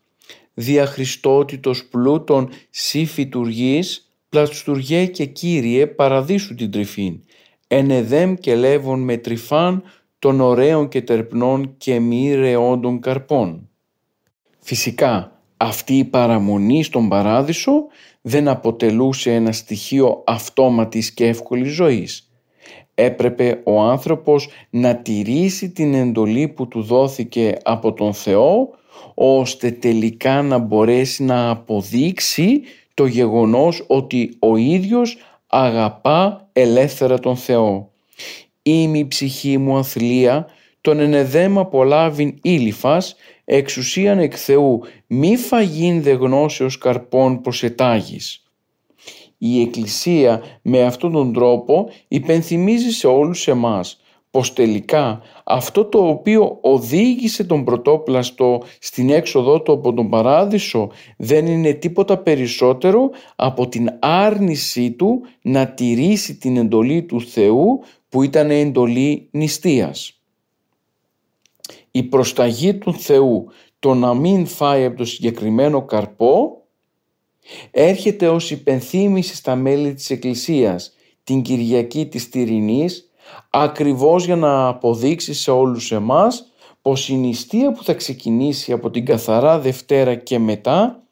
Διαχριστότητος πλούτων σύ φυτουργής, πλαστουργέ και Κύριε παραδείσου την τρυφήν, ενεδέμ και λεύων με τρυφάν των ωραίων και τερπνών και μη ρεόντων καρπών. Φυσικά, αυτή η παραμονή στον παράδεισο δεν αποτελούσε ένα στοιχείο αυτόματης και εύκολης ζωής. Έπρεπε ο άνθρωπος να τηρήσει την εντολή που του δόθηκε από τον Θεό ώστε τελικά να μπορέσει να αποδείξει το γεγονός ότι ο ίδιος αγαπά ελεύθερα τον Θεό. «Είμαι η ψυχή μου αθλία, τον ενεδέμα απολάβην ήλιφας, εξουσίαν εκ Θεού, μη φαγήν δε γνώσεως καρπών προσετάγης». Η Εκκλησία με αυτόν τον τρόπο υπενθυμίζει σε όλους εμάς πως τελικά αυτό το οποίο οδήγησε τον πρωτόπλαστο στην έξοδό του από τον παράδεισο δεν είναι τίποτα περισσότερο από την άρνησή του να τηρήσει την εντολή του Θεού που ήταν εντολή νηστείας. Η προσταγή του Θεού το να μην φάει από το συγκεκριμένο καρπό έρχεται ως υπενθύμηση στα μέλη της Εκκλησίας την Κυριακή της Τυρινής ακριβώς για να αποδείξεις σε όλους εμάς πως η νηστεία που θα ξεκινήσει από την καθαρά Δευτέρα και μετά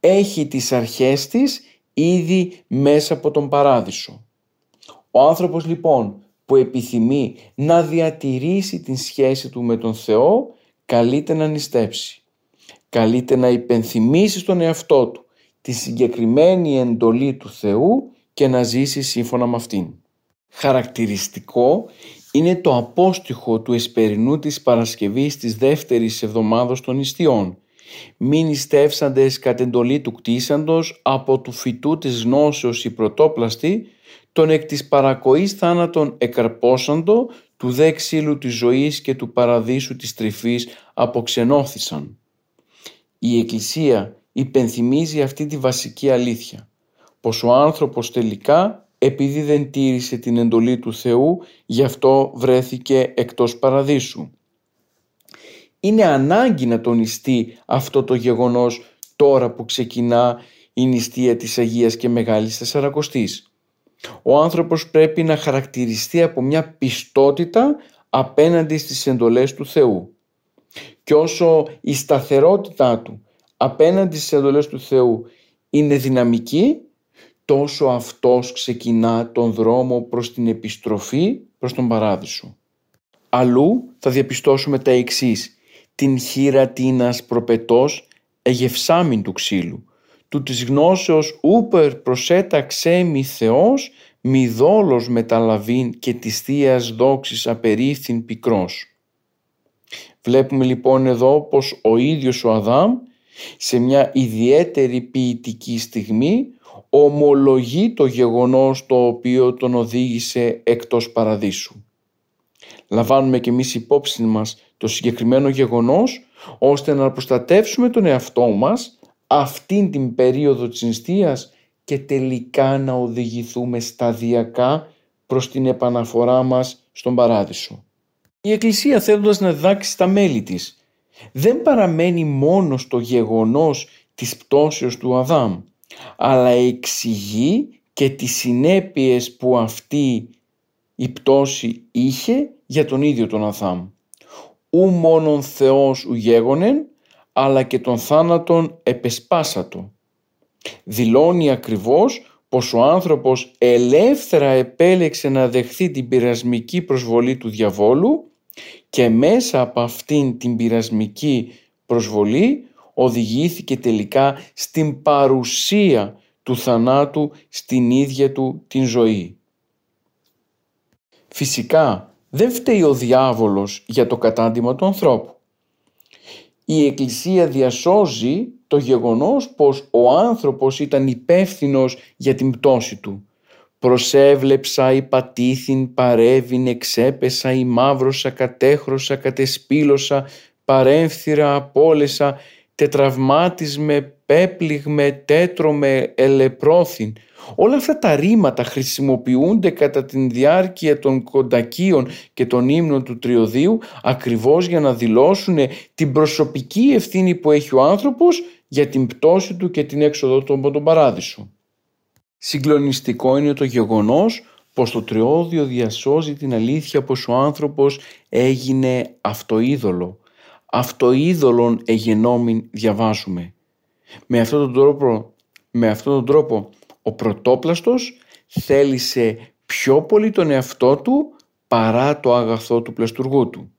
έχει τις αρχές της ήδη μέσα από τον Παράδεισο. Ο άνθρωπος λοιπόν που επιθυμεί να διατηρήσει την σχέση του με τον Θεό καλείται να νηστέψει. Καλείται να υπενθυμίσει στον εαυτό του τη συγκεκριμένη εντολή του Θεού και να ζήσει σύμφωνα με αυτήν. Χαρακτηριστικό είναι το απόστοιχο του εσπερινού της Παρασκευής της δεύτερης εβδομάδος των νηστείων. Μην νηστεύσαντες κατ' εντολή του κτίσαντος από του φυτού της γνώσεως η πρωτόπλαστη, τον εκ της παρακοής θάνατον εκαρπόσαντο, του δε ξύλου της ζωής και του παραδείσου της τρυφής αποξενώθησαν. Η Εκκλησία υπενθυμίζει αυτή τη βασική αλήθεια, πως ο άνθρωπος τελικά επειδή δεν τήρησε την εντολή του Θεού, γι' αυτό βρέθηκε εκτός παραδείσου. Είναι ανάγκη να τονιστεί αυτό το γεγονός τώρα που ξεκινά η νηστεία της Αγίας και Μεγάλης Τεσσαρακοστής. Ο άνθρωπος πρέπει να χαρακτηριστεί από μια πιστότητα απέναντι στις εντολές του Θεού. Και όσο η σταθερότητά του απέναντι στις εντολές του Θεού είναι δυναμική, τόσο αυτός ξεκινά τον δρόμο προς την επιστροφή προς τον Παράδεισο. Αλλού θα διαπιστώσουμε τα εξής. Την χείρα τίνας προπετός εγευσάμιν του ξύλου, του της γνώσεως ούπερ προσέταξέ μη Θεός, μη δόλος μεταλαβήν και της Θείας δόξης απερίφθην πικρός. Βλέπουμε λοιπόν εδώ πως ο ίδιος ο Αδάμ σε μια ιδιαίτερη ποιητική στιγμή ομολογεί το γεγονός το οποίο τον οδήγησε εκτός παραδείσου. Λαμβάνουμε και εμείς υπόψη μας το συγκεκριμένο γεγονός ώστε να προστατεύσουμε τον εαυτό μας αυτήν την περίοδο της νηστείας και τελικά να οδηγηθούμε σταδιακά προς την επαναφορά μας στον Παράδεισο. Η Εκκλησία θέλοντας να διδάξει τα μέλη της δεν παραμένει μόνος στο γεγονός της πτώσεως του Αδάμ αλλά εξηγεί και τις συνέπειες που αυτή η πτώση είχε για τον ίδιο τον Αδάμ. Ου μόνον Θεός ου γέγονεν, αλλά και τον θάνατον επεσπάσατο. Δηλώνει ακριβώς πως ο άνθρωπος ελεύθερα επέλεξε να δεχθεί την πειρασμική προσβολή του διαβόλου και μέσα από αυτήν την πειρασμική προσβολή οδηγήθηκε τελικά στην παρουσία του θανάτου στην ίδια του την ζωή. Φυσικά δεν φταίει ο διάβολος για το κατάντημα του ανθρώπου. Η Εκκλησία διασώζει το γεγονός πως ο άνθρωπος ήταν υπεύθυνος για την πτώση του. Προσέβλεψα, υπατήθην, παρέβην, εξέπεσα, ημαύρωσα, κατέχρωσα, κατεσπήλωσα, παρέμφθηρα, απόλεσα, τετραυμάτισμε, πέπληγμε, τέτρωμε, ελεπρώθην. Όλα αυτά τα ρήματα χρησιμοποιούνται κατά τη διάρκεια των κοντακίων και των ύμνων του τριωδίου ακριβώς για να δηλώσουν την προσωπική ευθύνη που έχει ο άνθρωπος για την πτώση του και την έξοδο του από τον παράδεισο. Συγκλονιστικό είναι το γεγονός πως το τριώδιο διασώζει την αλήθεια πως ο άνθρωπος έγινε αυτοείδωλο. Αυτοείδωλον εγενόμην διαβάζουμε. Με αυτόν τον τρόπο, με αυτόν τον τρόπο ο πρωτόπλαστος θέλησε πιο πολύ τον εαυτό του παρά το αγαθό του πλαστουργού του.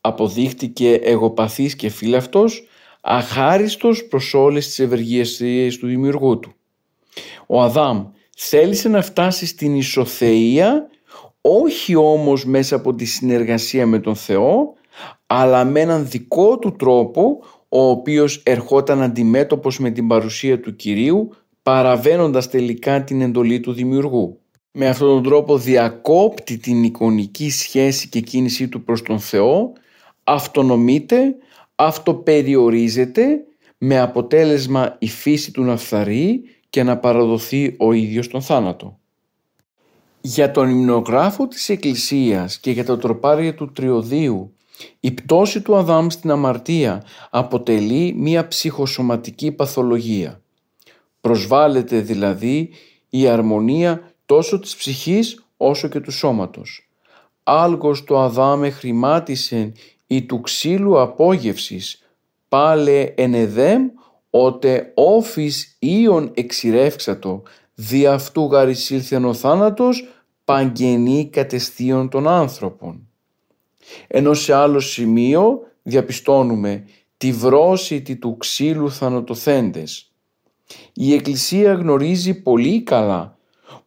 Αποδείχτηκε εγωπαθής και φύλαυτος, αχάριστος προς όλες τις ευεργίες του δημιουργού του. Ο Αδάμ θέλησε να φτάσει στην ισοθεία όχι όμως μέσα από τη συνεργασία με τον Θεό αλλά με έναν δικό του τρόπο ο οποίος ερχόταν αντιμέτωπος με την παρουσία του Κυρίου παραβαίνοντας τελικά την εντολή του δημιουργού. Με αυτόν τον τρόπο διακόπτει την εικονική σχέση και κίνησή του προς τον Θεό, αυτονομείται, αυτοπεριορίζεται με αποτέλεσμα η φύση του να φθαρεί και να παραδοθεί ο ίδιος τον θάνατο. Για τον υμνογράφο της Εκκλησίας και για το τροπάρια του Τριωδίου η πτώση του Αδάμ στην αμαρτία αποτελεί μία ψυχοσωματική παθολογία. Προσβάλλεται δηλαδή η αρμονία τόσο της ψυχής όσο και του σώματος. Άλγος το Αδάμε χρημάτισεν η του ξύλου απόγευσης, πάλε ενεδέμ ότε όφης ίον εξηρεύξατο, δι' αυτού γαρισίλθεν ο θάνατος, παγγενή κατεστίων των άνθρωπων. Ενώ σε άλλο σημείο διαπιστώνουμε τη βρόσιτη του ξύλου θανατοθέντες, η Εκκλησία γνωρίζει πολύ καλά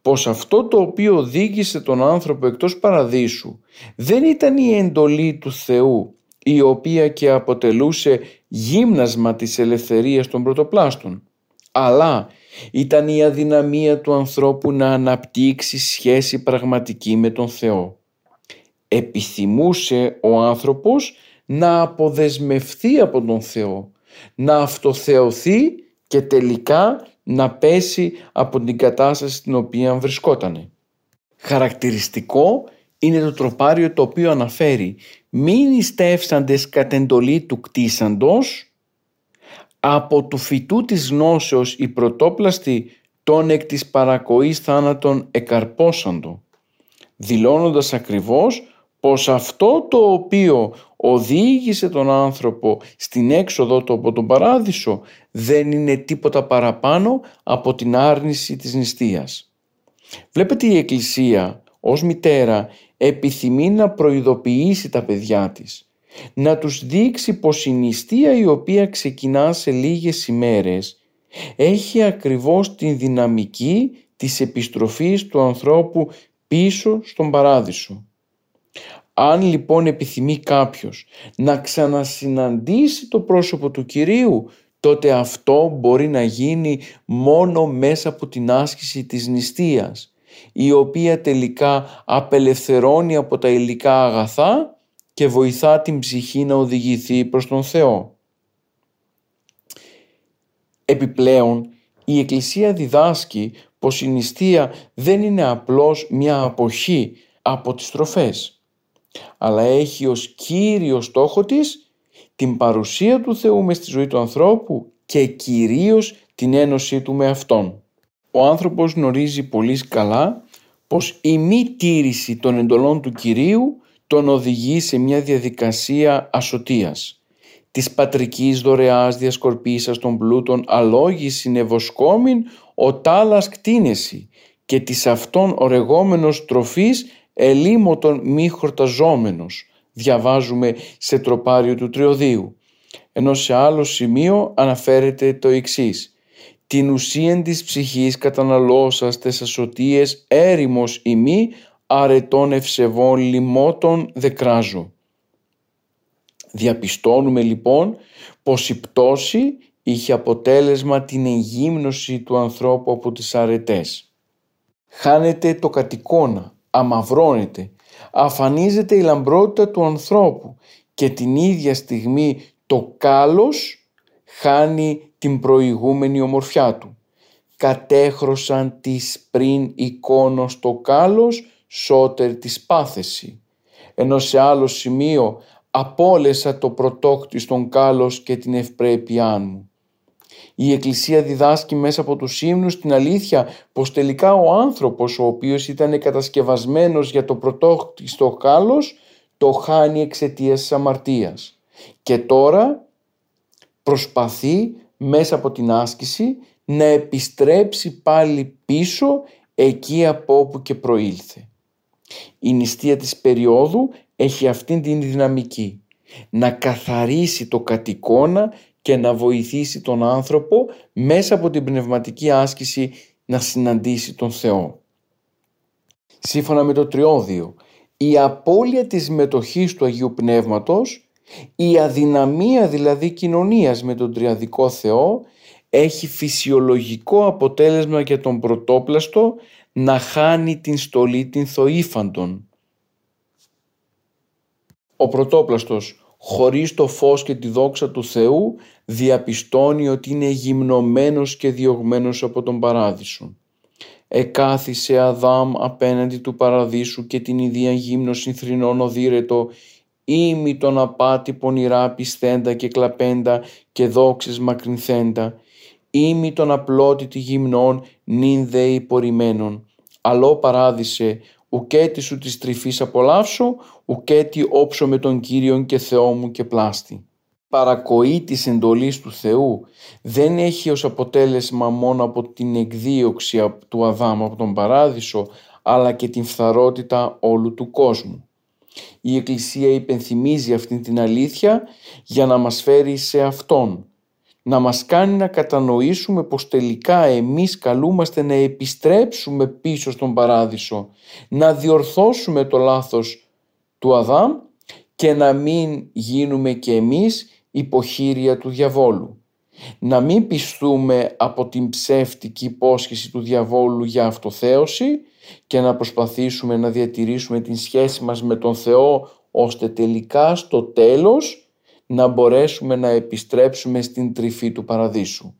πως αυτό το οποίο οδήγησε τον άνθρωπο εκτός παραδείσου δεν ήταν η εντολή του Θεού η οποία και αποτελούσε γύμνασμα της ελευθερίας των πρωτοπλάστων αλλά ήταν η αδυναμία του ανθρώπου να αναπτύξει σχέση πραγματική με τον Θεό. Επιθυμούσε ο άνθρωπος να αποδεσμευθεί από τον Θεό, να αυτοθεωθεί και τελικά να πέσει από την κατάσταση στην οποία βρισκότανε. Χαρακτηριστικό είναι το τροπάριο το οποίο αναφέρει «Μην ιστεύσαντες κατ' εντολή του κτίσαντος, από του φυτού της γνώσεως η πρωτόπλαστη τον εκ της παρακοής θάνατον εκαρπόσαντο», δηλώνοντας ακριβώς πως αυτό το οποίο οδήγησε τον άνθρωπο στην έξοδο του από τον παράδεισο δεν είναι τίποτα παραπάνω από την άρνηση της νηστείας. Βλέπετε η Εκκλησία ως μητέρα επιθυμεί να προειδοποιήσει τα παιδιά της, να τους δείξει πως η νηστεία η οποία ξεκινά σε λίγες ημέρες έχει ακριβώς την δυναμική της επιστροφής του ανθρώπου πίσω στον παράδεισο. Αν λοιπόν επιθυμεί κάποιος να ξανασυναντήσει το πρόσωπο του Κυρίου, τότε αυτό μπορεί να γίνει μόνο μέσα από την άσκηση της νηστείας, η οποία τελικά απελευθερώνει από τα υλικά αγαθά και βοηθά την ψυχή να οδηγηθεί προς τον Θεό. Επιπλέον, η Εκκλησία διδάσκει πως η νηστεία δεν είναι απλώς μια αποχή από τις τροφές, αλλά έχει ως κύριο στόχο της την παρουσία του Θεού μες στη ζωή του ανθρώπου και κυρίως την ένωσή του με Αυτόν. Ο άνθρωπος γνωρίζει πολύ καλά πως η μη τήρηση των εντολών του Κυρίου τον οδηγεί σε μια διαδικασία ασωτείας. Της πατρικής δωρεάς διασκορπίσας των πλούτων αλόγης συνευοσκόμην ο τάλας κτίνεση και της αυτών ορεγόμενος τροφής ελίμωτον μη χορταζόμενος διαβάζουμε σε τροπάριο του τριωδίου ενώ σε άλλο σημείο αναφέρεται το εξής την ουσίαν της ψυχής καταναλώσας τες ασωτίες έρημος ημί αρετών ευσεβών λιμότων δεκράζω. Διαπιστώνουμε λοιπόν πως η πτώση είχε αποτέλεσμα την εγύμνωση του ανθρώπου από τις αρετές. Χάνεται το κατοικώνα, αμαυρώνεται, αφανίζεται η λαμπρότητα του ανθρώπου και την ίδια στιγμή το κάλος χάνει την προηγούμενη ομορφιά του. Κατέχρωσαν της πριν εικόνος το κάλος σώτερ της πάθεση. Ενώ σε άλλο σημείο απόλεσα το πρωτόκτιστον κάλος και την ευπρέπειά μου. Η Εκκλησία διδάσκει μέσα από τους ύμνους την αλήθεια πως τελικά ο άνθρωπος ο οποίος ήταν κατασκευασμένος για το πρωτόκτιστο κάλος το χάνει εξαιτίας της αμαρτίας. Και τώρα προσπαθεί μέσα από την άσκηση να επιστρέψει πάλι πίσω εκεί από όπου και προήλθε. Η νηστεία της περίοδου έχει αυτήν την δυναμική να καθαρίσει το κατοικώνα και να βοηθήσει τον άνθρωπο μέσα από την πνευματική άσκηση να συναντήσει τον Θεό. Σύμφωνα με το Τριώδιο, η απώλεια της μετοχής του Αγίου Πνεύματος, η αδυναμία δηλαδή κοινωνίας με τον Τριαδικό Θεό έχει φυσιολογικό αποτέλεσμα για τον πρωτόπλαστο να χάνει την στολή την θοήφαντον. Ο πρωτόπλαστος χωρίς το φως και τη δόξα του Θεού διαπιστώνει ότι είναι γυμνωμένος και διωγμένος από τον παράδεισο. Εκάθισε Αδάμ απέναντι του παραδείσου και την ιδία γύμνωση θρηνών οδύρετο ήμι τον απάτη πονηρά πιστέντα και κλαπέντα και δόξες μακρινθέντα ήμι τον απλότητη γυμνών νυν δε υπορημένων. Αλλό παράδεισε ουκέτι σου της τρυφής απολαύσω, ουκέτι όψω με τον Κύριον και Θεό μου και πλάστη. Παρακοή της εντολής του Θεού δεν έχει ως αποτέλεσμα μόνο από την εκδίωξη του Αδάμ από τον Παράδεισο, αλλά και την φθαρότητα όλου του κόσμου. Η Εκκλησία υπενθυμίζει αυτήν την αλήθεια για να μας φέρει σε Αυτόν, να μας κάνει να κατανοήσουμε πως τελικά εμείς καλούμαστε να επιστρέψουμε πίσω στον Παράδεισο, να διορθώσουμε το λάθος του Αδάμ και να μην γίνουμε και εμείς υποχείρια του διαβόλου. Να μην πιστούμε από την ψεύτικη υπόσχεση του διαβόλου για αυτοθέωση και να προσπαθήσουμε να διατηρήσουμε την σχέση μας με τον Θεό ώστε τελικά στο τέλος να μπορέσουμε να επιστρέψουμε στην τρυφή του παραδείσου.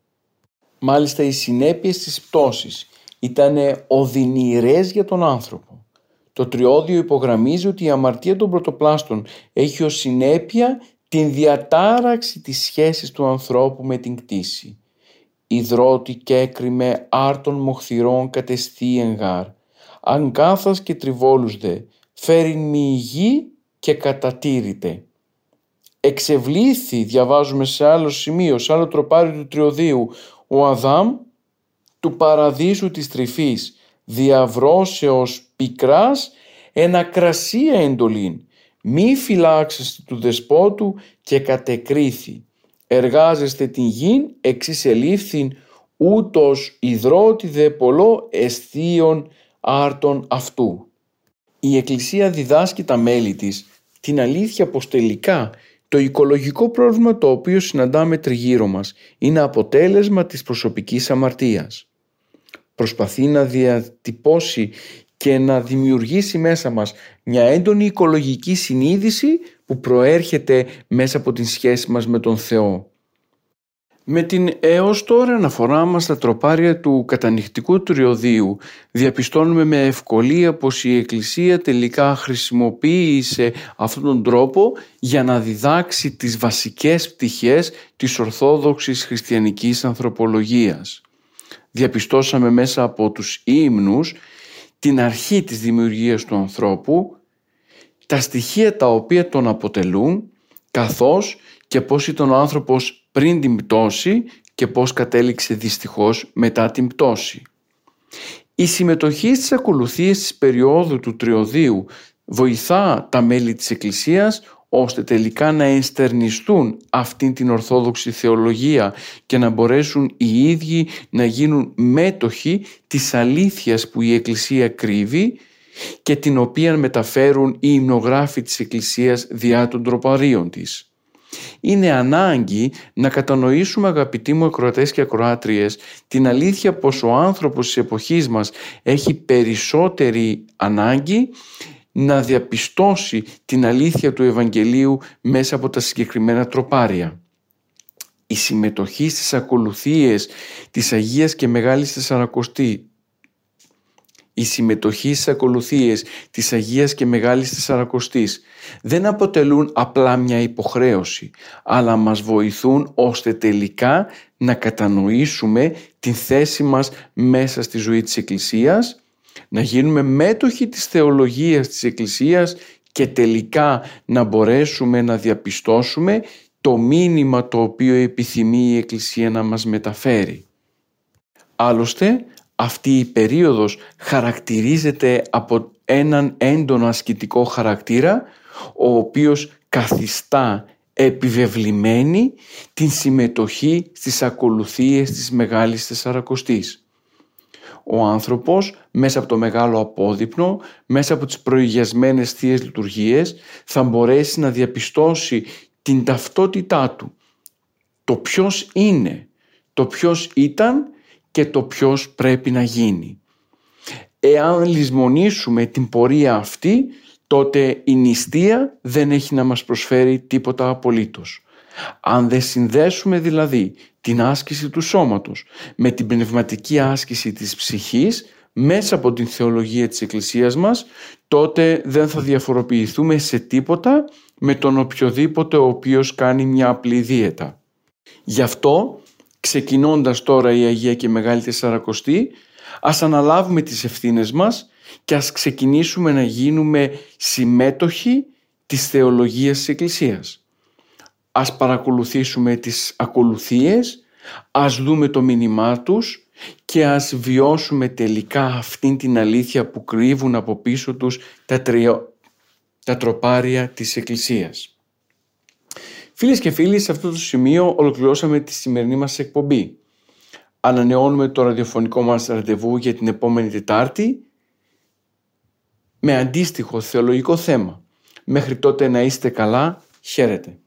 Μάλιστα οι συνέπειες της πτώσης ήταν οδυνηρές για τον άνθρωπο. Το τριώδιο υπογραμμίζει ότι η αμαρτία των πρωτοπλάστων έχει ως συνέπεια την διατάραξη της σχέσης του ανθρώπου με την κτήση. Ιδρώτη και έκριμε άρτων μοχθηρών κατεστή εγγάρ. Αγκάθας και τριβόλους δε, φέρειν μη γη και κατατήρητε εξευλήθη, διαβάζουμε σε άλλο σημείο, σε άλλο τροπάριο του τριωδίου, ο Αδάμ του παραδείσου της τρυφής, διαβρώσεως πικράς, ένα κρασία εντολήν, μη φυλάξεστε του δεσπότου και κατεκρίθη. Εργάζεστε την γην, εξισελήφθην ούτως υδρότη δε πολλό αισθίων άρτων αυτού. Η Εκκλησία διδάσκει τα μέλη της την αλήθεια πως τελικά το οικολογικό πρόβλημα το οποίο συναντάμε τριγύρω μας είναι αποτέλεσμα της προσωπικής αμαρτίας. Προσπαθεί να διατυπώσει και να δημιουργήσει μέσα μας μια έντονη οικολογική συνείδηση που προέρχεται μέσα από την σχέση μας με τον Θεό. Με την έως τώρα αναφορά μας στα τροπάρια του κατανυχτικού τριωδίου διαπιστώνουμε με ευκολία πως η Εκκλησία τελικά χρησιμοποίησε αυτόν τον τρόπο για να διδάξει τις βασικές πτυχές της ορθόδοξης χριστιανικής ανθρωπολογίας. Διαπιστώσαμε μέσα από τους ύμνους την αρχή της δημιουργίας του ανθρώπου, τα στοιχεία τα οποία τον αποτελούν, καθώς και πώς ήταν ο άνθρωπος πριν την πτώση και πώς κατέληξε δυστυχώς μετά την πτώση. Η συμμετοχή στις ακολουθίες της περίοδου του τριωδίου βοηθά τα μέλη της Εκκλησίας ώστε τελικά να ενστερνιστούν αυτήν την ορθόδοξη θεολογία και να μπορέσουν οι ίδιοι να γίνουν μέτοχοι της αλήθειας που η Εκκλησία κρύβει και την οποία μεταφέρουν οι υμνογράφοι της Εκκλησίας διά των τροπαρίων της. Είναι ανάγκη να κατανοήσουμε αγαπητοί μου ακροατές και ακροάτριες την αλήθεια πως ο άνθρωπος της εποχής μας έχει περισσότερη ανάγκη να διαπιστώσει την αλήθεια του Ευαγγελίου μέσα από τα συγκεκριμένα τροπάρια. Η συμμετοχή στις ακολουθίες της Αγίας και Μεγάλης Τεσσαρακοστή η συμμετοχή στις ακολουθίες της Αγίας και Μεγάλης Τεσσαρακοστής δεν αποτελούν απλά μια υποχρέωση, αλλά μας βοηθούν ώστε τελικά να κατανοήσουμε την θέση μας μέσα στη ζωή της Εκκλησίας να γίνουμε μέτοχοι της θεολογίας της Εκκλησίας και τελικά να μπορέσουμε να διαπιστώσουμε το μήνυμα το οποίο επιθυμεί η Εκκλησία να μας μεταφέρει. Άλλωστε, αυτή η περίοδος χαρακτηρίζεται από έναν έντονο ασκητικό χαρακτήρα, ο οποίος καθιστά επιβεβλημένη την συμμετοχή στις ακολουθίες της Μεγάλης Τεσσαρακοστής ο άνθρωπος μέσα από το μεγάλο απόδειπνο, μέσα από τις προηγιασμένες θείες λειτουργίες θα μπορέσει να διαπιστώσει την ταυτότητά του. Το ποιος είναι, το ποιος ήταν και το ποιος πρέπει να γίνει. Εάν λησμονήσουμε την πορεία αυτή, τότε η νηστεία δεν έχει να μας προσφέρει τίποτα απολύτως. Αν δεν συνδέσουμε δηλαδή την άσκηση του σώματος με την πνευματική άσκηση της ψυχής μέσα από την θεολογία της Εκκλησίας μας, τότε δεν θα διαφοροποιηθούμε σε τίποτα με τον οποιοδήποτε ο οποίος κάνει μια απλή δίαιτα. Γι' αυτό, ξεκινώντας τώρα η Αγία και Μεγάλη Τεσσαρακοστή, ας αναλάβουμε τις ευθύνες μας και ας ξεκινήσουμε να γίνουμε συμμέτοχοι της θεολογίας της Εκκλησίας ας παρακολουθήσουμε τις ακολουθίες, ας δούμε το μήνυμά τους και ας βιώσουμε τελικά αυτήν την αλήθεια που κρύβουν από πίσω τους τα, τα τροπάρια της Εκκλησίας. Φίλες και φίλοι, σε αυτό το σημείο ολοκληρώσαμε τη σημερινή μας εκπομπή. Ανανεώνουμε το ραδιοφωνικό μας ραντεβού για την επόμενη Τετάρτη με αντίστοιχο θεολογικό θέμα. Μέχρι τότε να είστε καλά. Χαίρετε.